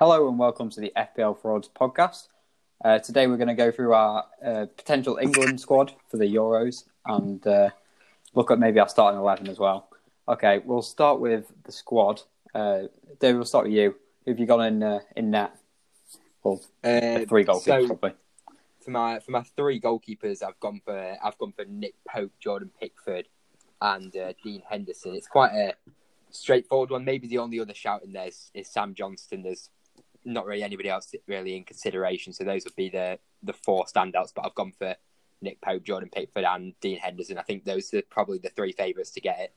Hello and welcome to the FPL Frauds podcast. Uh, today we're going to go through our uh, potential England squad for the Euros and uh, look at maybe our starting 11 as well. Okay, we'll start with the squad. Uh, David, we'll start with you. Who have you got in uh, in net? Well, Uh, three goalkeepers so- probably. for my for my three goalkeepers, I've gone for I've gone for Nick Pope, Jordan Pickford, and uh, Dean Henderson. It's quite a straightforward one. Maybe the only other shout in there is, is Sam Johnstone. There's not really anybody else really in consideration, so those would be the the four standouts. But I've gone for Nick Pope, Jordan Pickford, and Dean Henderson. I think those are probably the three favourites to get it.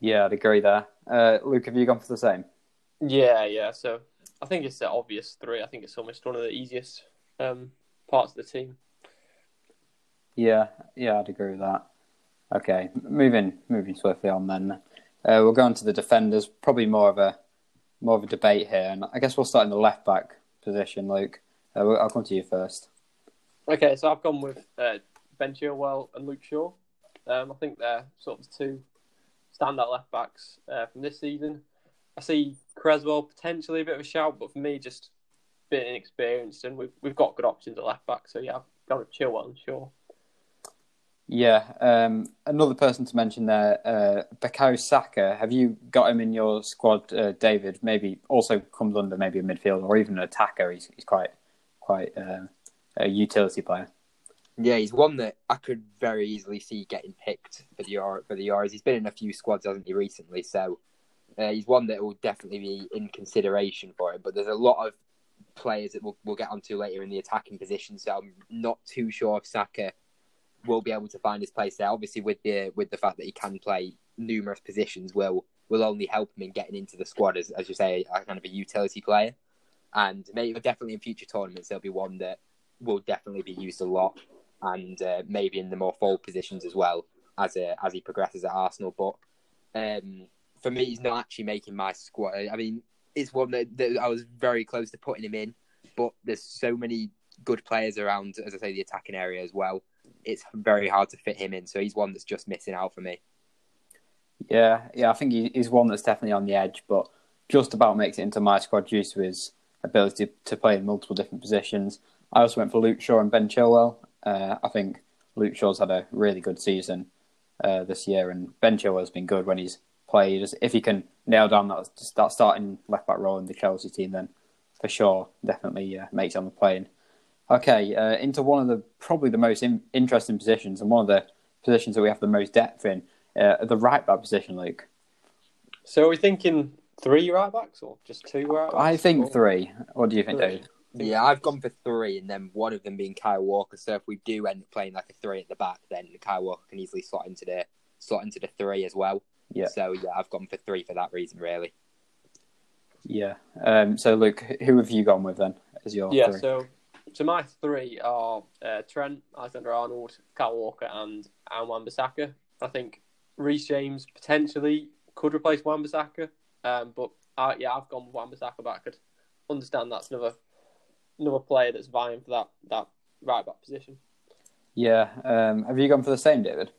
Yeah, I'd agree there. Uh, Luke, have you gone for the same? Yeah, yeah. So I think it's the obvious three. I think it's almost one of the easiest um, parts of the team. Yeah, yeah, I'd agree with that. Okay, moving moving swiftly on then. Uh, we'll go on to the defenders. Probably more of a more of a debate here, and I guess we'll start in the left back position. Luke, uh, I'll come to you first. Okay, so I've gone with uh, Ben Chilwell and Luke Shaw. Um, I think they're sort of the two standout left backs uh, from this season. I see Cresswell potentially a bit of a shout, but for me, just a bit inexperienced, and we've we've got good options at left back. So yeah, I've gone with Chilwell and Shaw. Yeah, um, another person to mention there, uh, Saka. Have you got him in your squad, uh, David? Maybe also comes under maybe a midfielder or even an attacker. He's, he's quite quite uh, a utility player. Yeah, he's one that I could very easily see getting picked for the for the Euros. He's been in a few squads, hasn't he, recently? So uh, he's one that will definitely be in consideration for it. But there's a lot of players that we'll, we'll get onto later in the attacking position. So I'm not too sure if Saka will be able to find his place there. Obviously, with the with the fact that he can play numerous positions, will will only help him in getting into the squad as as you say, a kind of a utility player. And maybe definitely in future tournaments, there'll be one that will definitely be used a lot and uh, maybe in the more forward positions as well as uh, as he progresses at Arsenal. But um, for me, he's not actually making my squad. I mean, it's one that, that I was very close to putting him in, but there's so many good players around, as I say, the attacking area as well. It's very hard to fit him in, so he's one that's just missing out for me. Yeah, yeah, I think he, he's one that's definitely on the edge, but just about makes it into my squad due to his ability to play in multiple different positions. I also went for Luke Shaw and Ben Chilwell. Uh, I think Luke Shaw's had a really good season uh, this year, and Ben Chilwell's been good when he's played. If he can nail down that, that starting left back role in the Chelsea team, then for sure, definitely uh, makes on the plane. Okay, uh, into one of the probably the most in, interesting positions and one of the positions that we have the most depth in, uh, the right back position, Luke. So are we thinking three right backs or just two right backs? I think Or- three. What do you think, Three. David? Yeah, I've gone for three, and then one of them being Kyle Walker. So if we do end up playing like a three at the back, then Kyle Walker can easily slot into the slot into the three as well. Yeah. So yeah, I've gone for three for that reason, really. Yeah. Um, so, Luke, who have you gone with then as your Yeah, three? so so my three are uh, Trent, Alexander Arnold, Cal Walker, and and Wan-Bissaka. I think Reece James potentially could replace Wan-Bissaka, um, but uh, yeah, I've gone with Wan-Bissaka, but I could understand that's another another player that's vying for that that right back position. Yeah. Um, have you gone for the same, David?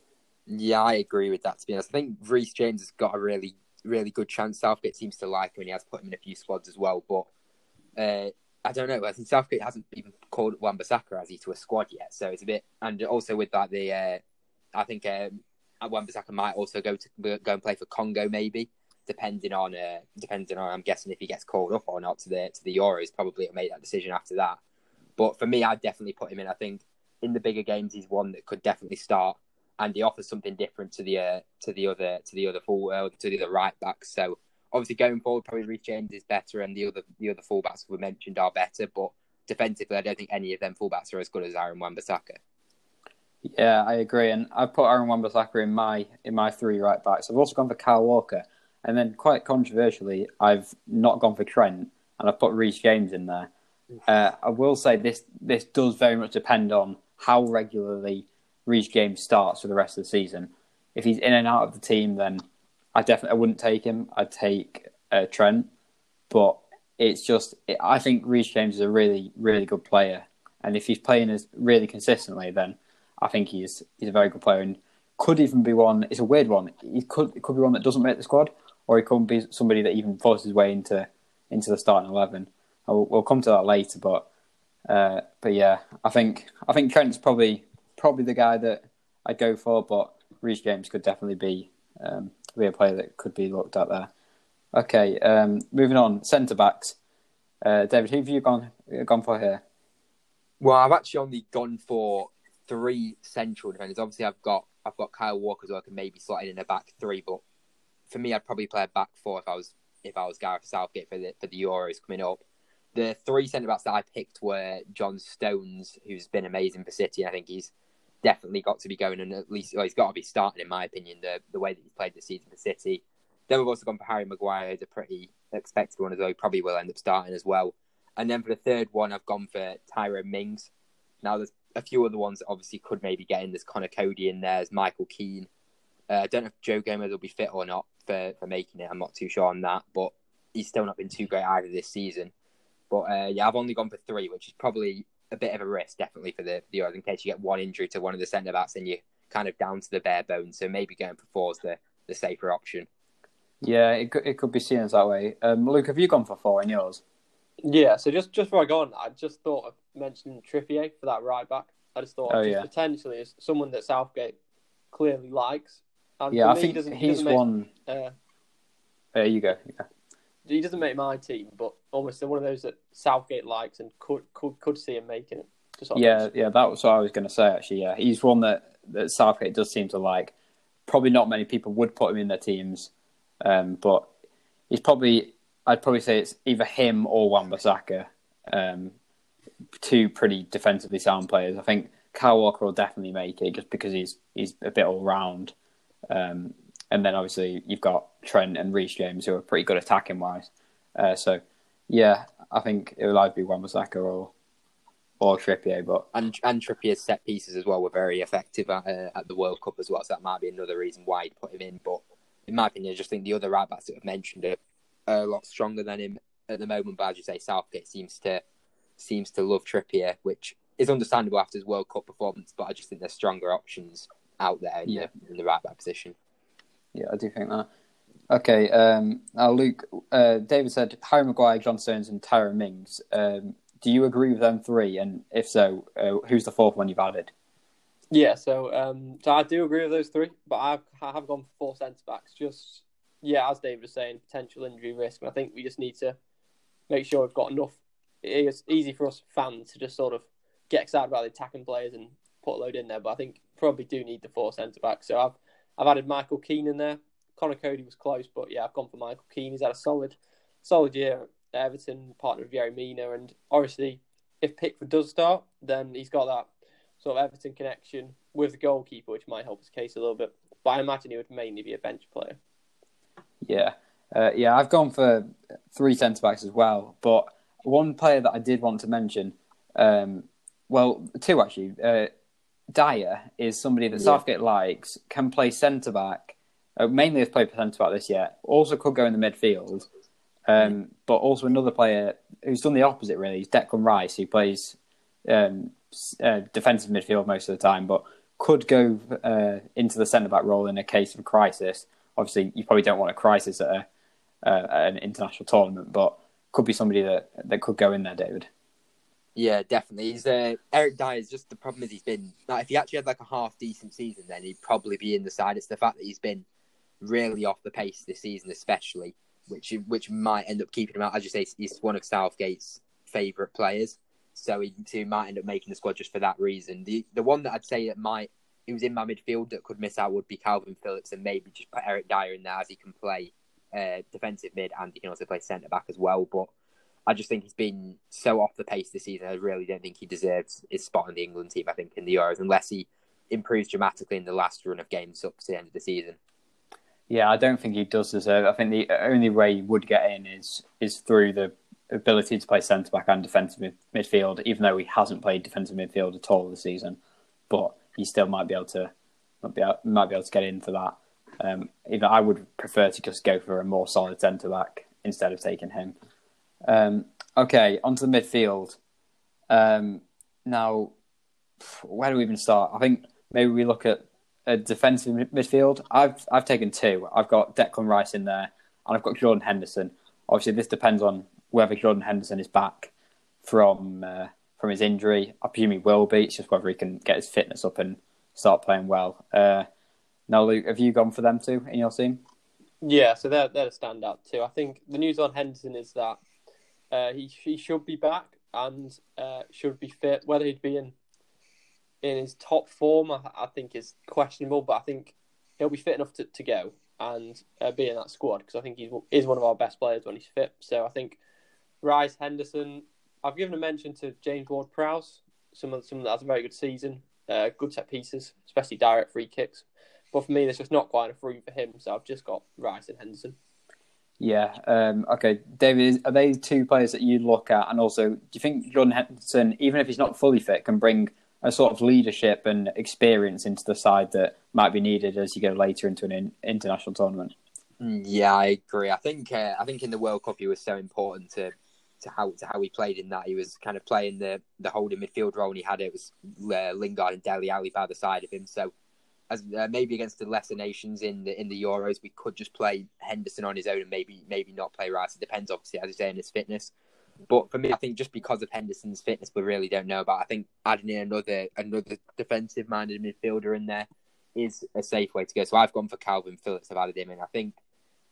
Yeah, I agree with that. To be honest, I think Reece James has got a really, really good chance. Southgate seems to like him, and he has put him in a few squads as well. But uh, I don't know. I think Southgate hasn't even called Wan-Bissaka has he to a squad yet, so it's a bit. And also with that, the uh, I think um, Wan-Bissaka might also go to go and play for Congo, maybe depending on uh, depending on. I'm guessing if he gets called up or not to the to the Euros, probably will make that decision after that. But for me, I'd definitely put him in. I think in the bigger games, he's one that could definitely start and he offers something different to the uh, to the other to the other full uh, to the other right back. So obviously going forward, probably Reece James is better, and the other the other fullbacks we mentioned are better. But defensively, I don't think any of them fullbacks are as good as Aaron Wan-Bissaka. Yeah, I agree. And I've put Aaron Wan-Bissaka in my in my three right backs. I've also gone for Kyle Walker, and then quite controversially, I've not gone for Trent, and I've put Reece James in there. Uh, I will say this this does very much depend on how regularly Reece James starts for the rest of the season. If he's in and out of the team, then I definitely I wouldn't take him. I'd take uh, Trent, but it's just I think Reece James is a really really good player, and if he's playing as really consistently, then I think he's he's a very good player and could even be one. It's a weird one. He could it could be one that doesn't make the squad, or he could be somebody that even forces his way into into the starting eleven. We'll, we'll come to that later, but uh, but yeah, I think I think Trent's probably probably the guy that I'd go for, but Reece James could definitely be um, be a player that could be looked at there. Okay, um, moving on, centre backs. Uh, David, who have you gone gone for here? Well, I've actually only gone for three central defenders. Obviously, I've got I've got Kyle Walker, so I can maybe slot in a back three. But for me, I'd probably play a back four if I was if I was Gareth Southgate for the for the Euros coming up. The three centre backs that I picked were John Stones, who's been amazing for City. I think he's definitely got to be going, and at least well, he's got to be starting, in my opinion, the the way that he's played this season for City. Then we've also gone for Harry Maguire, who's a pretty expected one as well. He probably will end up starting as well. And then for the third one, I've gone for Tyrone Mings. Now, there's a few other ones that obviously could maybe get in. There's Conor Coady in there. There's Michael Keane. Uh, I don't know if Joe Gomez will be fit or not for, for making it. I'm not too sure on that, but he's still not been too great either this season. But uh, yeah, I've only gone for three, which is probably a bit of a risk, definitely for the for the Euros in case you get one injury to one of the centre backs and you're kind of down to the bare bones. So maybe going for four is the, the safer option. Yeah, it could, it could be seen as that way. Um, Luke, have you gone for four in yours? Yeah, so just just before I go on, I just thought of mentioning Trippier for that right back. I just thought Oh, just yeah. potentially is someone that Southgate clearly likes. And Yeah, I me, think doesn't- he's doesn't make- one. Uh, Uh, you go. You go. He doesn't make my team, but almost one of those that Southgate likes and could could could see him making it. Just sort of Yeah, yeah, that was what I was going to say. Actually, yeah, he's one that that Southgate does seem to like. Probably not many people would put him in their teams, um, but he's probably. I'd probably say it's either him or Wan-Bissaka, um, two pretty defensively sound players. I think Kyle Walker will definitely make it just because he's he's a bit all round, um, and then obviously you've got Trent and Reece James who are pretty good attacking wise. Uh, so yeah, I think it will either be Wan-Bissaka or or Trippier, but And and Trippier's set pieces as well were very effective at, uh, at the World Cup as well. So that might be another reason why he'd put him in. But in my opinion, I just think the other right backs that I've mentioned are, are a lot stronger than him at the moment. But as you say, Southgate seems to seems to love Trippier, which is understandable after his World Cup performance. But I just think there's stronger options out there in, Yeah. the, in the right back position. Yeah, I do think that. Okay, um, now Luke, uh, David said Harry Maguire, John Stones, and Tyrone Mings. Um, do you agree with them three? And if so, uh, who's the fourth one you've added? Yeah, so um, so I do agree with those three, but I've, I have gone for four centre backs. Just yeah, as David was saying, potential injury risk, and I think we just need to make sure we've got enough. It's easy for us fans to just sort of get excited about the attacking players and put a load in there, but I think probably do need the four centre backs. So I've I've added Michael Keane in there. Conor Coady was close, but yeah, I've gone for Michael Keane. He's had a solid solid year at Everton, partner with Yerry Mina, and obviously if Pickford does start, then he's got that sort of Everton connection with the goalkeeper, which might help his case a little bit. But I imagine he would mainly be a bench player. Yeah, uh, yeah, I've gone for three centre backs as well. But one player that I did want to mention, um, well, two actually. Uh, Dier is somebody that Yeah. Southgate likes, can play centre back. Uh, mainly has played centre back this year. Also could go in the midfield. Um, but also another player who's done the opposite really is Declan Rice, who plays um, uh, defensive midfield most of the time, but could go uh, into the centre back role in a case of a crisis. Obviously, you probably don't want a crisis at, a, uh, at an international tournament, but could be somebody that, that could go in there, David. Yeah, definitely. He's uh, Eric Dier's just the problem is he's been like if he actually had like a half decent season, then he'd probably be in the side. It's the fact that he's been really off the pace this season, especially, which which might end up keeping him out. As you say, he's one of Southgate's favourite players, so he, he might end up making the squad just for that reason. The the one that I'd say that might was in my midfield that could miss out would be Kalvin Phillips, and maybe just put Eric Dier in there as he can play uh, defensive mid and he can also play centre back as well, but. I just think he's been so off the pace this season. I really don't think he deserves his spot in the England team. I think in the Euros, unless he improves dramatically in the last run of games up to the end of the season. Yeah, I don't think he does deserve. It. I think the only way he would get in is is through the ability to play centre back and defensive mid- midfield. Even though he hasn't played defensive midfield at all this season, but he still might be able to might be able, might be able to get in for that. Um, even I would prefer to just go for a more solid centre back instead of taking him. Um, okay, onto the midfield. Um, now, where do we even start? I think maybe we look at a defensive midfield. I've I've taken two. I've got Declan Rice in there, and I've got Jordan Henderson. Obviously, this depends on whether Jordan Henderson is back from uh, from his injury. I presume he will be. It's just whether he can get his fitness up and start playing well. Uh, now, Luke, have you gone for them too in your team? Yeah, so they're they're a standout too. I think the news on Henderson is that uh, he he should be back and uh, should be fit. Whether he'd be in in his top form, I, I, think is questionable. But I think he'll be fit enough to, to go and uh, be in that squad because I think he is one of our best players when he's fit. So I think Rice Henderson. I've given a mention to James Ward Prowse, someone someone that has a very good season, uh, good set pieces, especially direct free kicks. But for me, there's just not quite enough room for him, so I've just got Rice and Henderson. Yeah. Um, okay, David, are they two players that you look at? And also, do you think Jordan Henderson, even if he's not fully fit, can bring a sort of leadership and experience into the side that might be needed as you go later into an in- international tournament? Mm, yeah, I agree. I think uh, I think in the World Cup he was so important to to how to how he played in that. He was kind of playing the the holding midfield role, and he had it was uh, Lingard and Dele Alli by the side of him. So as uh, maybe against the lesser nations in the in the Euros, we could just play Henderson on his own and maybe maybe not play Rice. It depends, obviously, as you say, on his fitness. But for me, I think just because of Henderson's fitness, we really don't know about. I think adding in another another defensive minded midfielder in there is a safe way to go. So I've gone for Kalvin Phillips. I've added him in. I think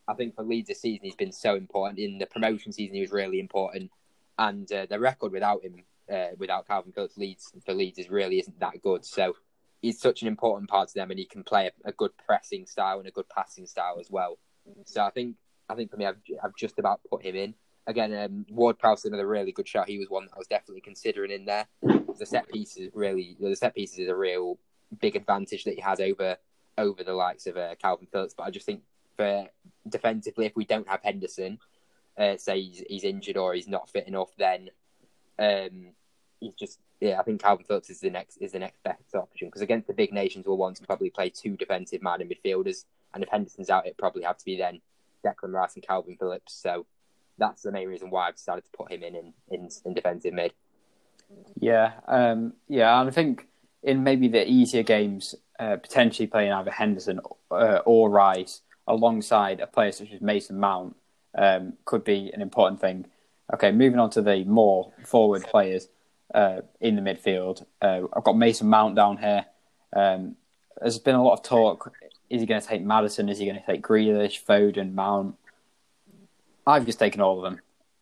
I think for Leeds this season, he's been so important. In the promotion season, he was really important, and uh, the record without him, uh, without Kalvin Phillips, Leeds for Leeds is really isn't that good. So he's such an important part to them, and he can play a, a good pressing style and a good passing style as well. So I think I think for me, I've, I've just about put him in. Again, um, Ward Prowse another really good shot. He was one that I was definitely considering in there. The set pieces really, the set pieces is a real big advantage that he has over over the likes of uh, Kalvin Phillips. But I just think for defensively, if we don't have Henderson, uh, say he's, he's injured or he's not fit enough, then um, he's just yeah, I think Kalvin Phillips is the next is the next best option because against the big nations, we'll want to probably play two defensive minded midfielders, and if Henderson's out, it probably have to be then Declan Rice and Kalvin Phillips. So that's the main reason why I've decided to put him in in, in, in defensive mid. Yeah, um, yeah, and I think in maybe the easier games, uh, potentially playing either Henderson uh, or Rice alongside a player such as Mason Mount um, could be an important thing. Okay, moving on to the more forward players uh, in the midfield. Uh, I've got Mason Mount down here. Um, there's been a lot of talk. Is he going to take Maddison? Is he going to take Grealish, Foden, Mount? I've just taken all of them.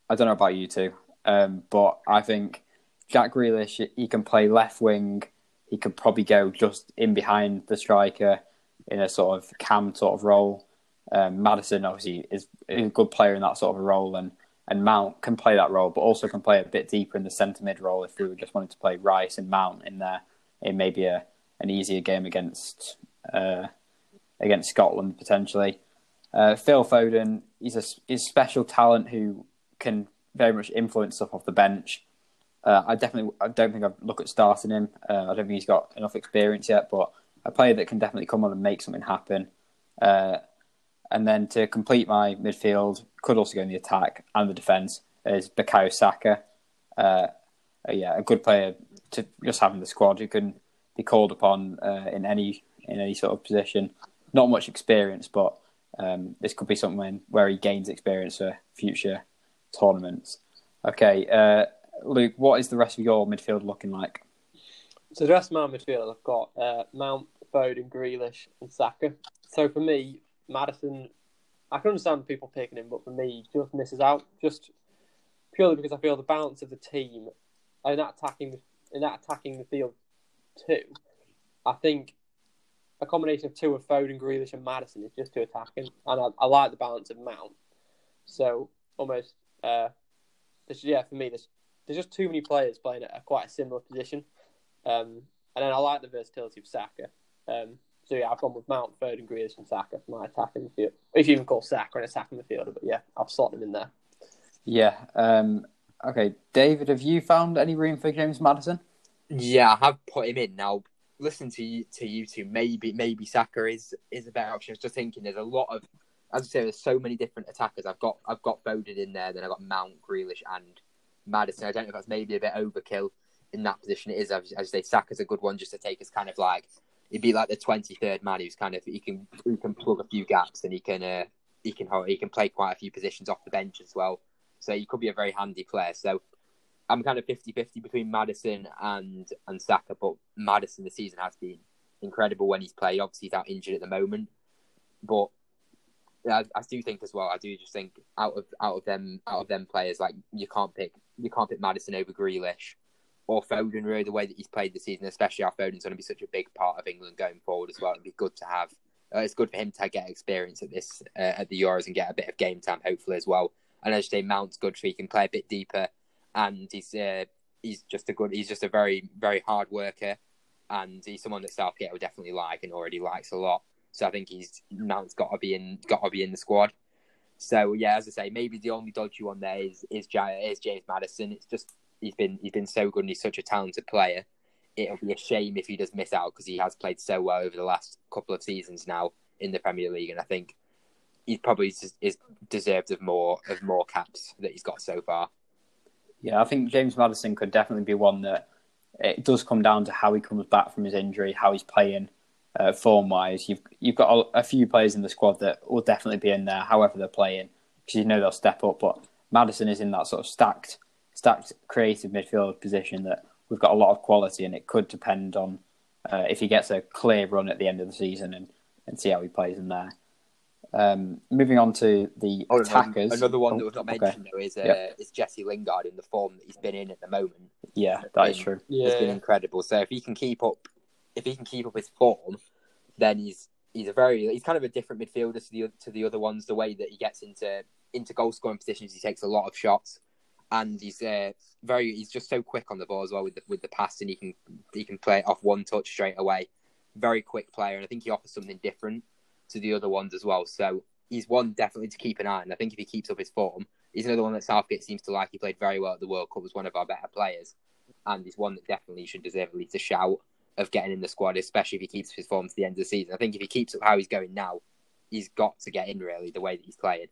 I don't know about you two, um, but I think Jack Grealish, he can play left wing. He could probably go just in behind the striker in a sort of cam sort of role. Um, Maddison obviously is a good player in that sort of a role, and and Mount can play that role, but also can play a bit deeper in the centre mid role if we were just wanting to play Rice and Mount in there. It may be a an easier game against uh, against Scotland potentially. Uh, Phil Foden, he's a he's special talent who can very much influence stuff off the bench. Uh, I definitely I don't think I'd look at starting him. Uh, I don't think he's got enough experience yet, but a player that can definitely come on and make something happen. And then to complete my midfield, could also go in the attack and the defence, is Bukayo Saka. Uh, yeah, a good player to just have in the squad who can be called upon uh, in any in any sort of position. Not much experience, but um, this could be something where he gains experience for future tournaments. Okay, uh, Luke, what is the rest of your midfield looking like? So the rest of my midfield, I've got uh, Mount, Foden, Grealish, and Saka. So for me, Maddison, I can understand people picking him, but for me, just misses out. Just purely because I feel the balance of the team in that attacking in that attacking the field too. I think a combination of two of Foden, Grealish, and Maddison is just too attacking, and I, I like the balance of Mount. So almost, uh, yeah, for me, there's there's just too many players playing at a quite a similar position, um, and then I like the versatility of Saka. Um, so yeah, I've gone with Mount, Foden, Grealish, and Saka for my attacking midfield. If you even call Saka an attacking midfielder, but yeah, I've slotted him in there. Yeah. Um, okay, David, have you found any room for James Maddison? Yeah, I have put him in now. Listen to you, to you two. Maybe maybe Saka is is a better option. I was just thinking, there's a lot of, as I say, there's so many different attackers. I've got I've got Foden in there, then I've got Mount, Grealish, and Maddison. I don't know if that's maybe a bit overkill in that position. It is, as I say, Saka's a good one just to take as kind of like he'd be like the twenty third man who's kind of he can he can plug a few gaps and he can uh, he can he can play quite a few positions off the bench as well. so he could be a very handy player. So I'm kind of 50-50 between Maddison and and Saka, but Maddison this season has been incredible when he's played. Obviously, he's out injured at the moment, but I, I do think as well. I do just think out of out of them out of them players, like you can't pick you can't pick Maddison over Grealish or Foden. Really, the way that he's played this season, especially how Foden's going to be such a big part of England going forward as well. It'd be good to have. Uh, it's good for him to get experience at this uh, at the Euros and get a bit of game time, hopefully as well. And as you say, Mount's good so he can play a bit deeper, and he's uh, he's just a good. He's just a very very hard worker, and he's someone that Southgate will definitely like and already likes a lot. So I think he's Mount's got to be in got to be in the squad. So yeah, as I say, maybe the only dodgy one there is is, is James Maddison. It's just he's been he's been so good and he's such a talented player. It'll be a shame if he does miss out because he has played so well over the last couple of seasons now in the Premier League, and I think he probably is deserved of more of more caps that he's got so far. Yeah, I think James Maddison could definitely be one that it does come down to how he comes back from his injury, how he's playing uh, form wise. You've you've got a, a, few players in the squad that will definitely be in there, however they're playing, because you know they'll step up. But Maddison is in that sort of stacked, stacked creative midfield position that we've got a lot of quality, and it could depend on uh, if he gets a clear run at the end of the season and, and see how he plays in there. Um, moving on to the oh, attackers. Another one oh, that was not mentioned okay. though is uh, yep. is Jesse Lingard in the form that he's been in at the moment. Yeah, that been, is true. Yeah. It's been incredible. So if he can keep up if he can keep up his form, then he's he's a very he's kind of a different midfielder to the to the other ones. The way that he gets into into goal scoring positions, he takes a lot of shots, and he's uh, very he's just so quick on the ball as well with the with the pass, and he can he can play it off one touch straight away. Very quick player, and I think he offers something different to the other ones as well. So he's one definitely to keep an eye on. I think if he keeps up his form, he's another one that Southgate seems to like. He played very well at the World Cup, was one of our better players, and he's one that definitely should deserve at least a shout of getting in the squad, especially if he keeps his form to the end of the season. I think if he keeps up how he's going now, he's got to get in really the way that he's playing.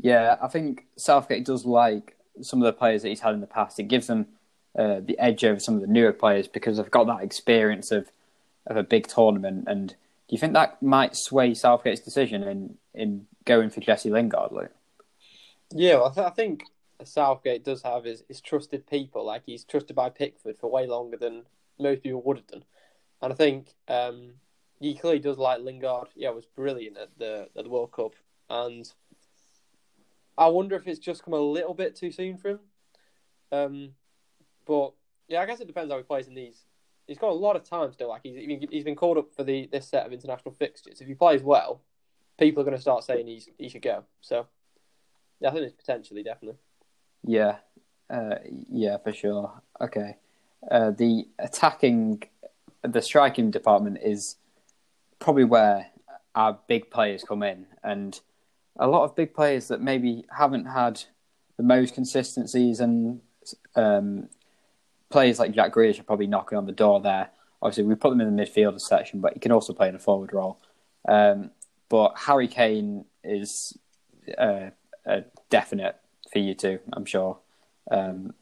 Yeah, I think Southgate does like some of the players that he's had in the past. It gives them uh, the edge over some of the newer players because they've got that experience of of a big tournament. And do you think that might sway Southgate's decision in in going for Jesse Lingard, Luke? Yeah, well, I, th- I think Southgate does have his, his trusted people. Like he's trusted by Pickford for way longer than most people would have done. And I think um, he clearly does like Lingard. Yeah, was brilliant at the at the World Cup, and I wonder if it's just come a little bit too soon for him. Um, but yeah, I guess it depends how he plays in these. He's got a lot of time still. Like he's he's been called up for the this set of international fixtures. If he plays well, people are going to start saying he's he should go. So yeah, I think it's potentially definitely. Yeah, uh, yeah, for sure. Okay. Uh, the attacking, the striking department is probably where our big players come in, and a lot of big players that maybe haven't had the most consistencies, and um, players like Jack Grealish are probably knocking on the door there. Obviously, we put them in the midfielder section, but he can also play in a forward role. Um, but Harry Kane is uh, a definite for you too, I'm sure. Um,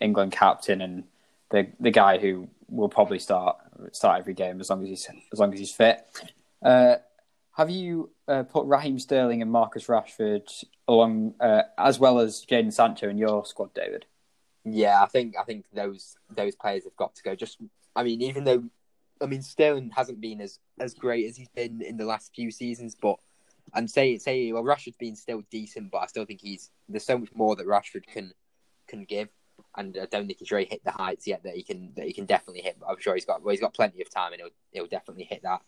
England captain and the the guy who will probably start start every game as long as he's as long as he's fit. Uh, have you uh, put Raheem Sterling and Marcus Rashford along uh, as well as Jadon Sancho in your squad, David? Yeah, I think I think those those players have got to go. Just, I mean, even though, I mean, Sterling hasn't been as as great as he's been in the last few seasons, but and say say well, Rashford's been still decent, but I still think he's there's so much more that Rashford can can give and I don't think he's really hit the heights yet that he can that he can definitely hit. But I'm sure he's got well, he's got plenty of time, and he'll he'll definitely hit that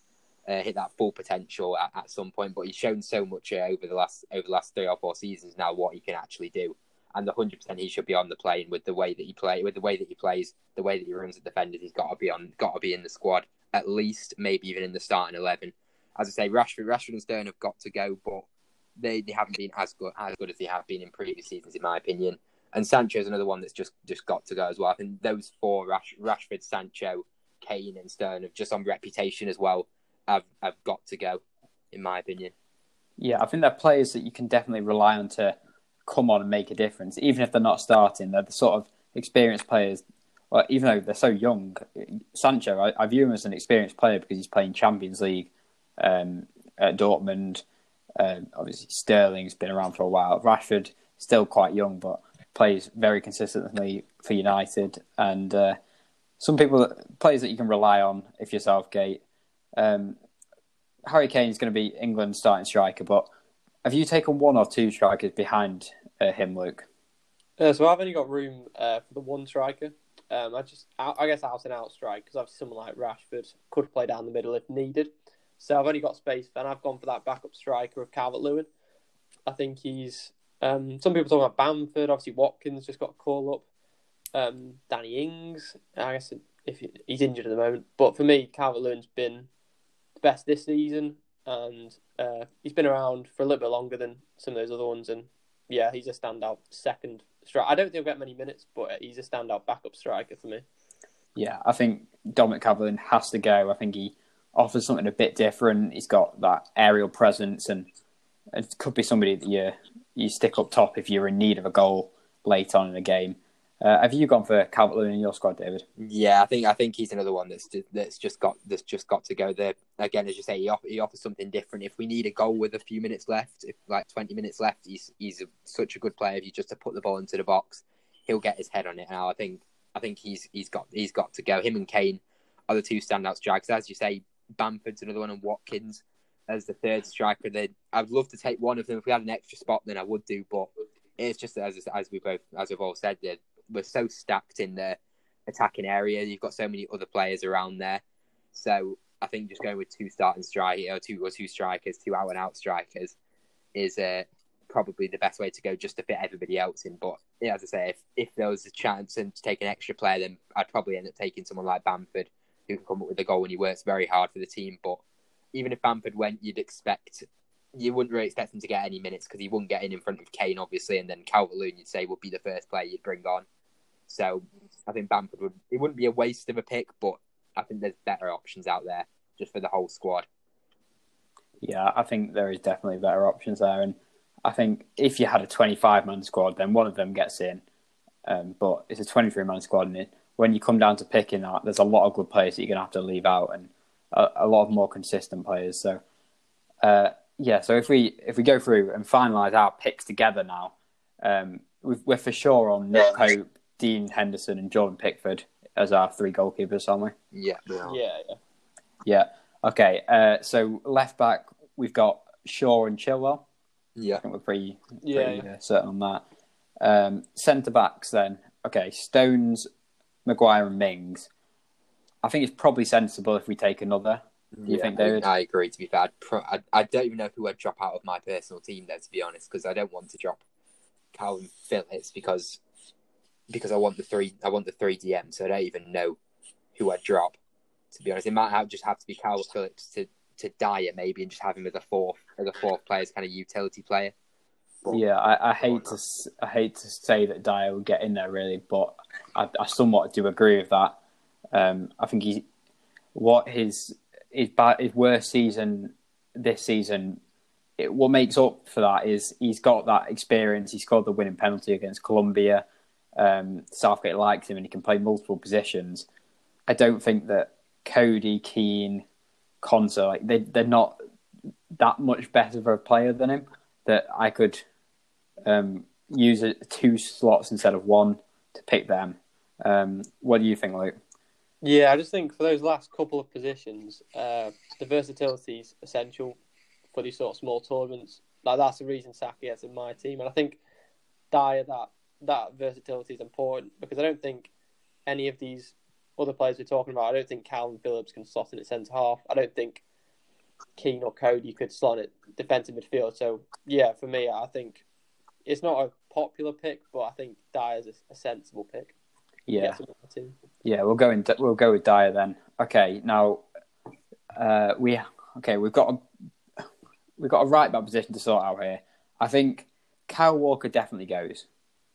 uh, hit that full potential at, at, some point. But he's shown so much uh, over the last over the last three or four seasons now what he can actually do, and the hundred percent he should be on the plane with the way that he play with the way that he plays, the way that he runs at defenders. He's got to be on, got to be in the squad at least, maybe even in the starting eleven. As I say, Rashford, Rashford and Stern have got to go, but they, they haven't been as good as good as they have been in previous seasons, in my opinion. And Sancho is another one that's just just got to go as well. I think those four Rash, Rashford, Sancho, Kane, and Stern have just on reputation as well. Have have got to go, in my opinion. Yeah, I think they're players that you can definitely rely on to come on and make a difference, even if they're not starting. They're the sort of experienced players. Even though they're so young, Sancho, I, I view him as an experienced player because he's playing Champions League um, at Dortmund. Uh, obviously, Sterling's been around for a while. Rashford still quite young, but plays very consistently for United. And uh, some people, players that you can rely on if you're Southgate. Um, Harry Kane is going to be England's starting striker, but have you taken one or two strikers behind uh, him, Luke? Uh, so I've only got room uh, for the one striker. Um, I just, I, I guess, out and out strike because obviously someone like Rashford could play down the middle if needed. So I've only got space, and I've gone for that backup striker of Calvert Lewin. I think he's. Um, some people talk about Bamford. Obviously, Watkins just got a call up. Um, Danny Ings, I guess if he, he's injured at the moment, but for me, Calvert Lewin's been best this season, and uh, he's been around for a little bit longer than some of those other ones. And yeah, he's a standout second striker. I don't think he'll get many minutes, but he's a standout backup striker for me. Yeah, I think Dominic Calvert has to go. I think he offers something a bit different. He's got that aerial presence, and it could be somebody that you you stick up top if you're in need of a goal late on in the game. Uh, have you gone for Calvert Lewin in your squad, David? Yeah, I think I think he's another one that's that's just got that's just got to go there. Again, as you say, he, offer, he offers something different. If we need a goal with a few minutes left, if like twenty minutes left, he's he's a, such a good player. If you just to put the ball into the box, he'll get his head on it. Now, I think I think he's he's got he's got to go. Him and Kane are the two standout strikers. As you say, Bamford's another one, and Watkins as the third striker. Then I'd love to take one of them if we had an extra spot. Then I would do, but it's just as as we both as we've all said, we're so stacked in the attacking area. You've got so many other players around there, so I think just going with two starting strikers or two or two strikers, two out and out strikers, is uh, probably the best way to go just to fit everybody else in. But yeah, as I say, if, if there was a chance and to take an extra player, then I'd probably end up taking someone like Bamford who can come up with a goal when he works very hard for the team. But even if Bamford went, you'd expect you wouldn't really expect him to get any minutes because he wouldn't get in in front of Kane, obviously, and then Calvert Lewin you'd say would be the first player you'd bring on. So I think Bamford would it wouldn't be a waste of a pick, but I think there's better options out there just for the whole squad. Yeah, I think there is definitely better options there, and I think if you had a 25 man squad, then one of them gets in. Um, but it's a 23 man squad, and it, when you come down to picking that, there's a lot of good players that you're going to have to leave out, and a, a lot of more consistent players. So, uh, yeah. So if we if we go through and finalise our picks together now, um, we are for sure on Nick Pope, Dean Henderson, and Jordan Pickford as our three goalkeepers, aren't we? Yeah. Yeah. Yeah. Yeah. Okay. Uh, so left back, we've got Shaw and Chilwell. Yeah. I think we're pretty, Yeah, pretty yeah. uh, certain on that. Um, Centre backs then. Okay, Stones, Maguire, and Mings. I think it's probably sensible if we take another. Do you Yeah, think, David? I, I agree. To be fair, I'd pro- I, I don't even know who I'd drop out of my personal team there. To be honest, because I don't want to drop Kalvin Phillips because because I want the three I want the three DM. So I don't even know who I'd drop. To be honest, it might have, just have to be Kalvin Phillips to to Dier maybe, and just have him as a fourth as a fourth player, as kind of utility player. But- Yeah, I, I hate to s- I hate to say that Dier will get in there really, but I, I somewhat do agree with that. Um, I think he what his his bad his worst season this season. It, what makes up for that is he's got that experience. He scored the winning penalty against Colombia. Um, Southgate likes him and he can play multiple positions. I don't think that Coady Keane, Conser, like they they're not that much better of a player than him. That I could um, use it, two slots instead of one to pick them. Um, what do you think, Luke? Yeah, I just think for those last couple of positions, uh, the versatility is essential for these sort of small tournaments. Like that's the reason Saka is in my team, and I think Dier that that versatility is important because I don't think any of these other players we're talking about. I don't think Kalvin Phillips can slot in at centre half. I don't think Keane or Coady could slot it defensive midfield. So yeah, for me, I think it's not a popular pick, but I think Dier's a, a sensible pick. Yeah, Gets him on the team. yeah, we'll go in. We'll go with Dier then. Okay, now uh, we okay. We've got a we've got a right back position to sort out here. I think Kyle Walker definitely goes.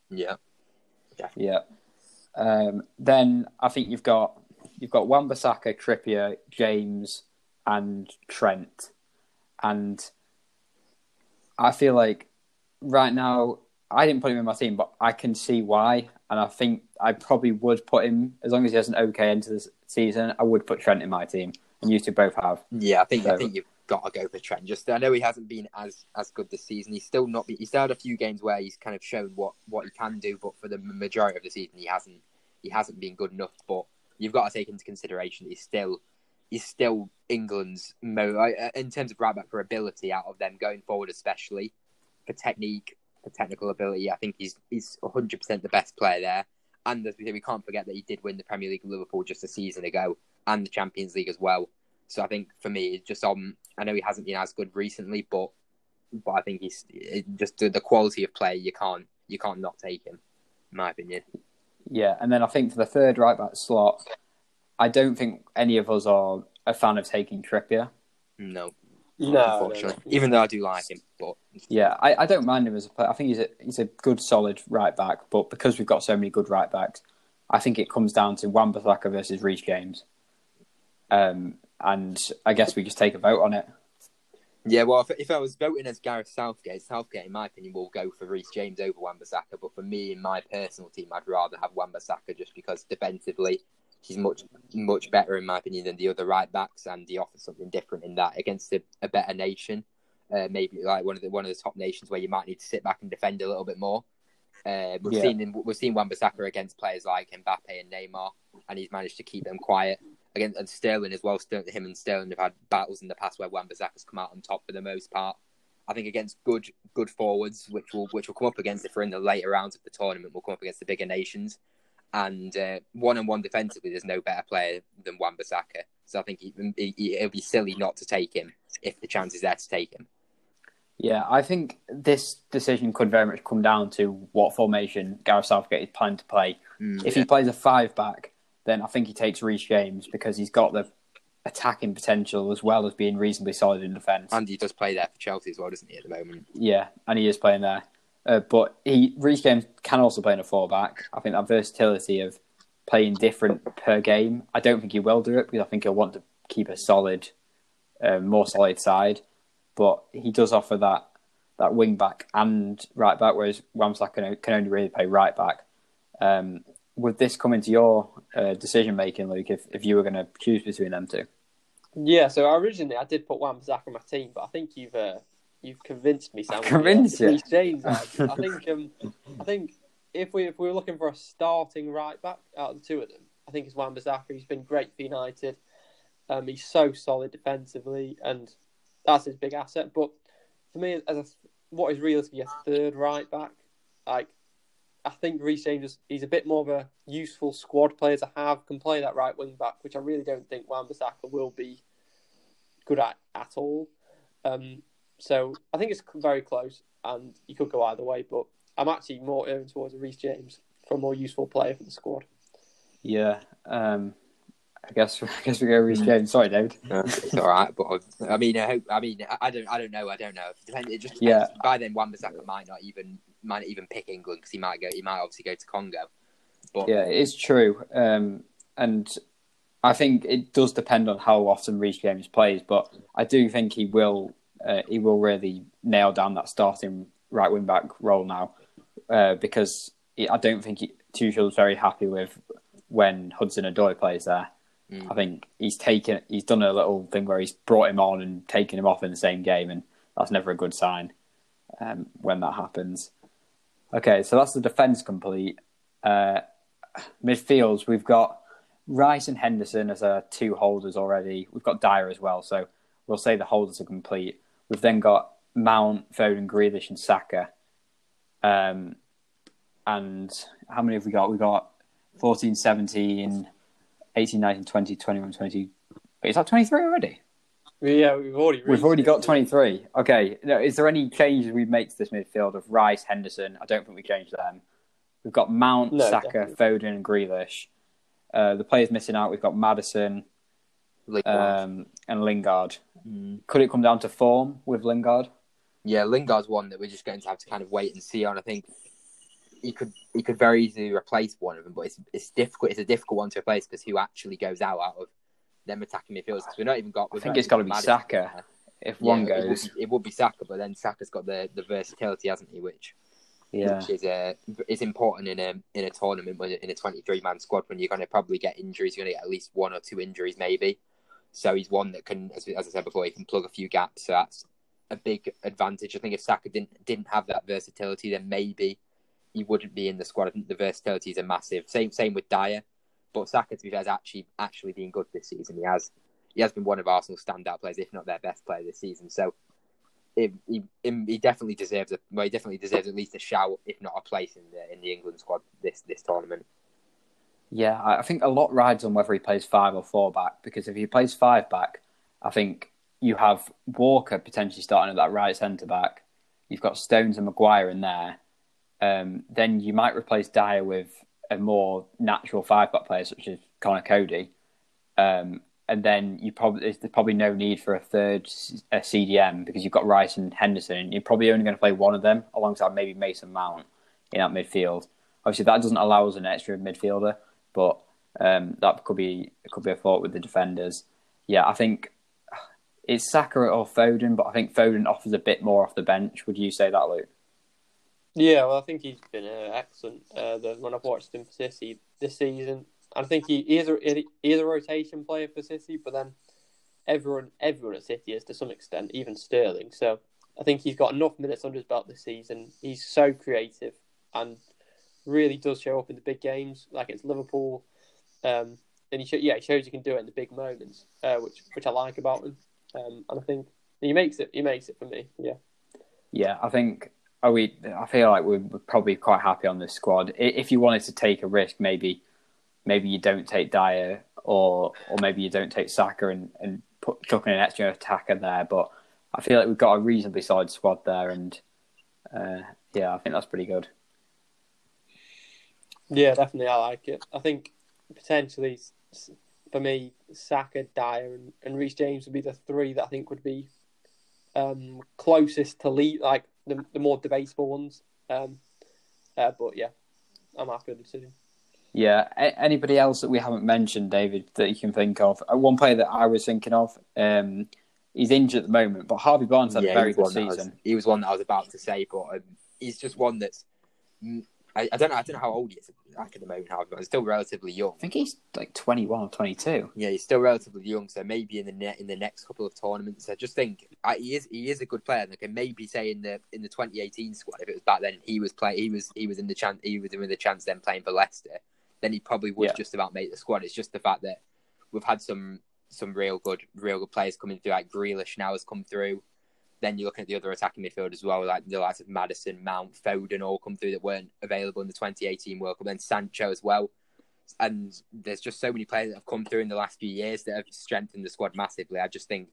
Yeah, Yeah. Um, then I think you've got you've got Wan-Bissaka, Trippier, James, and Trent, and I feel like right now I didn't put him in my team, but I can see why, and I think I probably would put him as long as he has an okay end to this season. I would put Trent in my team, and you two both have. yeah. I think I think you got to go for Trent. Just I know he hasn't been as as good this season. He's still not. He's still had a few games where he's kind of shown what what he can do, but for the majority of the season, he hasn't he hasn't been good enough. But you've got to take into consideration that he's still he's still England's mo uh, in terms of right back for ability out of them going forward, especially for technique, for technical ability. I think he's he's 100 percent the best player there. And as we say, we can't forget that he did win the Premier League of Liverpool just a season ago and the Champions League as well. So I think for me, it's just on. I know he hasn't been as good recently, but but I think he's just the, the quality of play. You can't you can't not take him, in my opinion. Yeah, and then I think for the third right back slot, I don't think any of us are a fan of taking Trippier. No, No, unfortunately. no, no. Even though I do like him, but Yeah, I, I don't mind him as a player. I think he's a he's a good, solid right back. But because we've got so many good right backs, I think it comes down to Wan-Bissaka versus Reece James. Um, and I guess we just take a vote on it. yeah. Well, if, if I was voting as Gareth Southgate, Southgate, in my opinion, will go for Reece James over Wan-Bissaka. But for me, in my personal team, I'd rather have Wan-Bissaka just because defensively, he's much much better in my opinion than the other right backs, and he offers something different in that against a, a better nation. Uh, maybe like one of the one of the top nations where you might need to sit back and defend a little bit more. Uh, we've Yeah. seen him, we've seen Wan-Bissaka against players like Mbappe and Neymar, and he's managed to keep them quiet. Again, and Sterling as well. Sterling, him and Sterling have had battles in the past where Wan-Bissaka's come out on top for the most part. I think against good good forwards, which will which will come up against if we're in the later rounds of the tournament, will come up against the bigger nations. And one on one defensively, there's no better player than Wan-Bissaka. So I think he, he, it'll be silly not to take him if the chance is there to take him. Yeah, I think this decision could very much come down to what formation Gareth Southgate is planning to play. Mm, if he plays a five back, then I think he takes Reece James because he's got the attacking potential as well as being reasonably solid in defence. And he does play there for Chelsea as well, doesn't he, at the moment? Yeah, and he is playing there. Uh, but he Reece James can also play in a four back. I think that versatility of playing different per game. I don't think he will do it because I think he'll want to keep a solid, uh, more solid side. But he does offer that that wing back and right back, whereas Wamsak can, can only really play right back. Um, would this come into your uh, decision making, Luke, if, if you were going to choose between them two? Yeah, so originally I did put Wan-Bissaka on my team, but I think you've uh, you've convinced me, Sam. Convinced you? James. I I think um, I think if we if we were looking for a starting right back out of the two of them, I think it's Wan-Bissaka. He's been great for United. Um, he's so solid defensively, and that's his big asset. But for me, as a, what is realistically a third right back, like I think Reece James is he's a bit more of a useful squad player to have, can play that right wing back, which I really don't think Wan-Bissaka will be good at at all. Um, so I think it's very close, and you could go either way. But I'm actually more erring towards Reece James for a more useful player for the squad. Yeah, um, I guess I guess we go Reece James. Sorry, David. No, it's all right, but I, I mean, I hope. I mean, I, I don't. I don't know. I don't know. It, depends, it just depends. Yeah. By then, Wan-Bissaka might not even might even pick England because he might go. He might obviously go to Congo. But Yeah, it's true. Um, and I think it does depend on how often Reece James plays, but I do think he will uh, he will really nail down that starting right wing back role now uh, because I don't think he, Tuchel's very happy with when Hudson Odoi plays there. Mm. I think he's taken he's done a little thing where he's brought him on and taken him off in the same game, and that's never a good sign um, when that happens. Okay, so that's the defence complete. Uh, midfields, we've got Rice and Henderson as our two holders already. We've got Dier as well, so we'll say the holders are complete. We've then got Mount, Foden, Grealish, and Saka. Um, and how many have we got? We've got 14, 17, 18, 19, 20, 21, 20. Wait, is that 23 already? Yeah, we've already We've already got 23. Okay. Now, is there any changes we make to this midfield of Rice, Henderson? I don't think we changed them. We've got Mount, No, Saka, definitely. Foden, and Grealish. Uh, the players missing out, we've got Maddison um, and Lingard. Mm. Could it come down to form with Lingard? Yeah, Lingard's one that we're just going to have to kind of wait and see on. I think he could he could very easily replace one of them, but it's it's difficult. It's a difficult one to replace because who actually goes out out of them attacking midfielders? Because we're not even got. I think it's got to be Saka there. if Yeah, one it would, goes. be, it would be Saka, but then Saka's got the, the versatility, hasn't he? Which Yeah. which is uh, is important in a in a tournament when in a twenty three man squad when you're going to probably get injuries. You're going to get at least one or two injuries, maybe. So he's one that can, as, as I said before, he can plug a few gaps. So that's a big advantage. I think if Saka didn't didn't have that versatility, then maybe he wouldn't be in the squad. I think the versatility is a massive. Same same with Dier, but Saka to be fair has actually actually been good this season. He has he has been one of Arsenal's standout players, if not their best player this season. So it, he he definitely deserves a well, he definitely deserves at least a shout, if not a place in the in the England squad this this tournament. Yeah, I think a lot rides on whether he plays five or four back because if he plays five back, I think you have Walker potentially starting at that right centre back. You've got Stones and Maguire in there. Um, then you might replace Dier with a more natural five back player such as Conor Coady, Um, and then you probably there's probably no need for a third a CDM because you've got Rice and Henderson. You're probably only going to play one of them alongside maybe Mason Mount in that midfield. Obviously, that doesn't allow us an extra midfielder, but um, that could be could be a fault with the defenders. Yeah, I think it's Saka or Foden, but I think Foden offers a bit more off the bench. Would you say that, Luke? Yeah, well, I think he's been uh, excellent. Uh, the, when I've watched him for City this season, I think he, he, is a, he is a rotation player for City, but then everyone everyone at City is to some extent, even Sterling. So I think he's got enough minutes under his belt this season. He's so creative and really does show up in the big games, like it's Liverpool. Um, and he yeah, he shows he can do it in the big moments, uh, which which I like about him. Um, and I think he makes it. He makes it for me. Yeah. Yeah, I think. Are we? I feel like we're probably quite happy on this squad. If you wanted to take a risk, maybe, maybe you don't take Dier or or maybe you don't take Saka and and put chuck in an extra attacker there. But I feel like we've got a reasonably solid squad there, and uh, yeah, I think that's pretty good. Yeah, definitely, I like it. I think potentially for me, Saka, Dier, and, and Reece James would be the three that I think would be um, closest to lead, like the, the more debatable ones. Um, uh, but yeah, I'm happy with the decision. Yeah. A- anybody else that we haven't mentioned, David, that you can think of? Uh, one player that I was thinking of. Um, he's injured at the moment, but Harvey Barnes had yeah, a very good season. Was, he was one that I was about to say, but um, he's just one that's I, I, don't know. I don't know how old he is like at the moment. He's still relatively young. I think he's like twenty one or twenty two. Yeah, he's still relatively young. So maybe in the ne- in the next couple of tournaments, I just think uh, he is he is a good player. Like maybe say in the in the twenty eighteen squad, if it was back then, he was play he was he was in the chance he was in the chance then playing for Leicester. Then he probably would yeah. just about make the squad. It's just the fact that we've had some some real good real good players coming through. Like Grealish now has come through. Then you're looking at the other attacking midfield as well, like the likes of Maddison, Mount, Foden, all come through that weren't available in the 2018 World Cup. Then Sancho as well. And there's just so many players that have come through in the last few years that have strengthened the squad massively. I just think,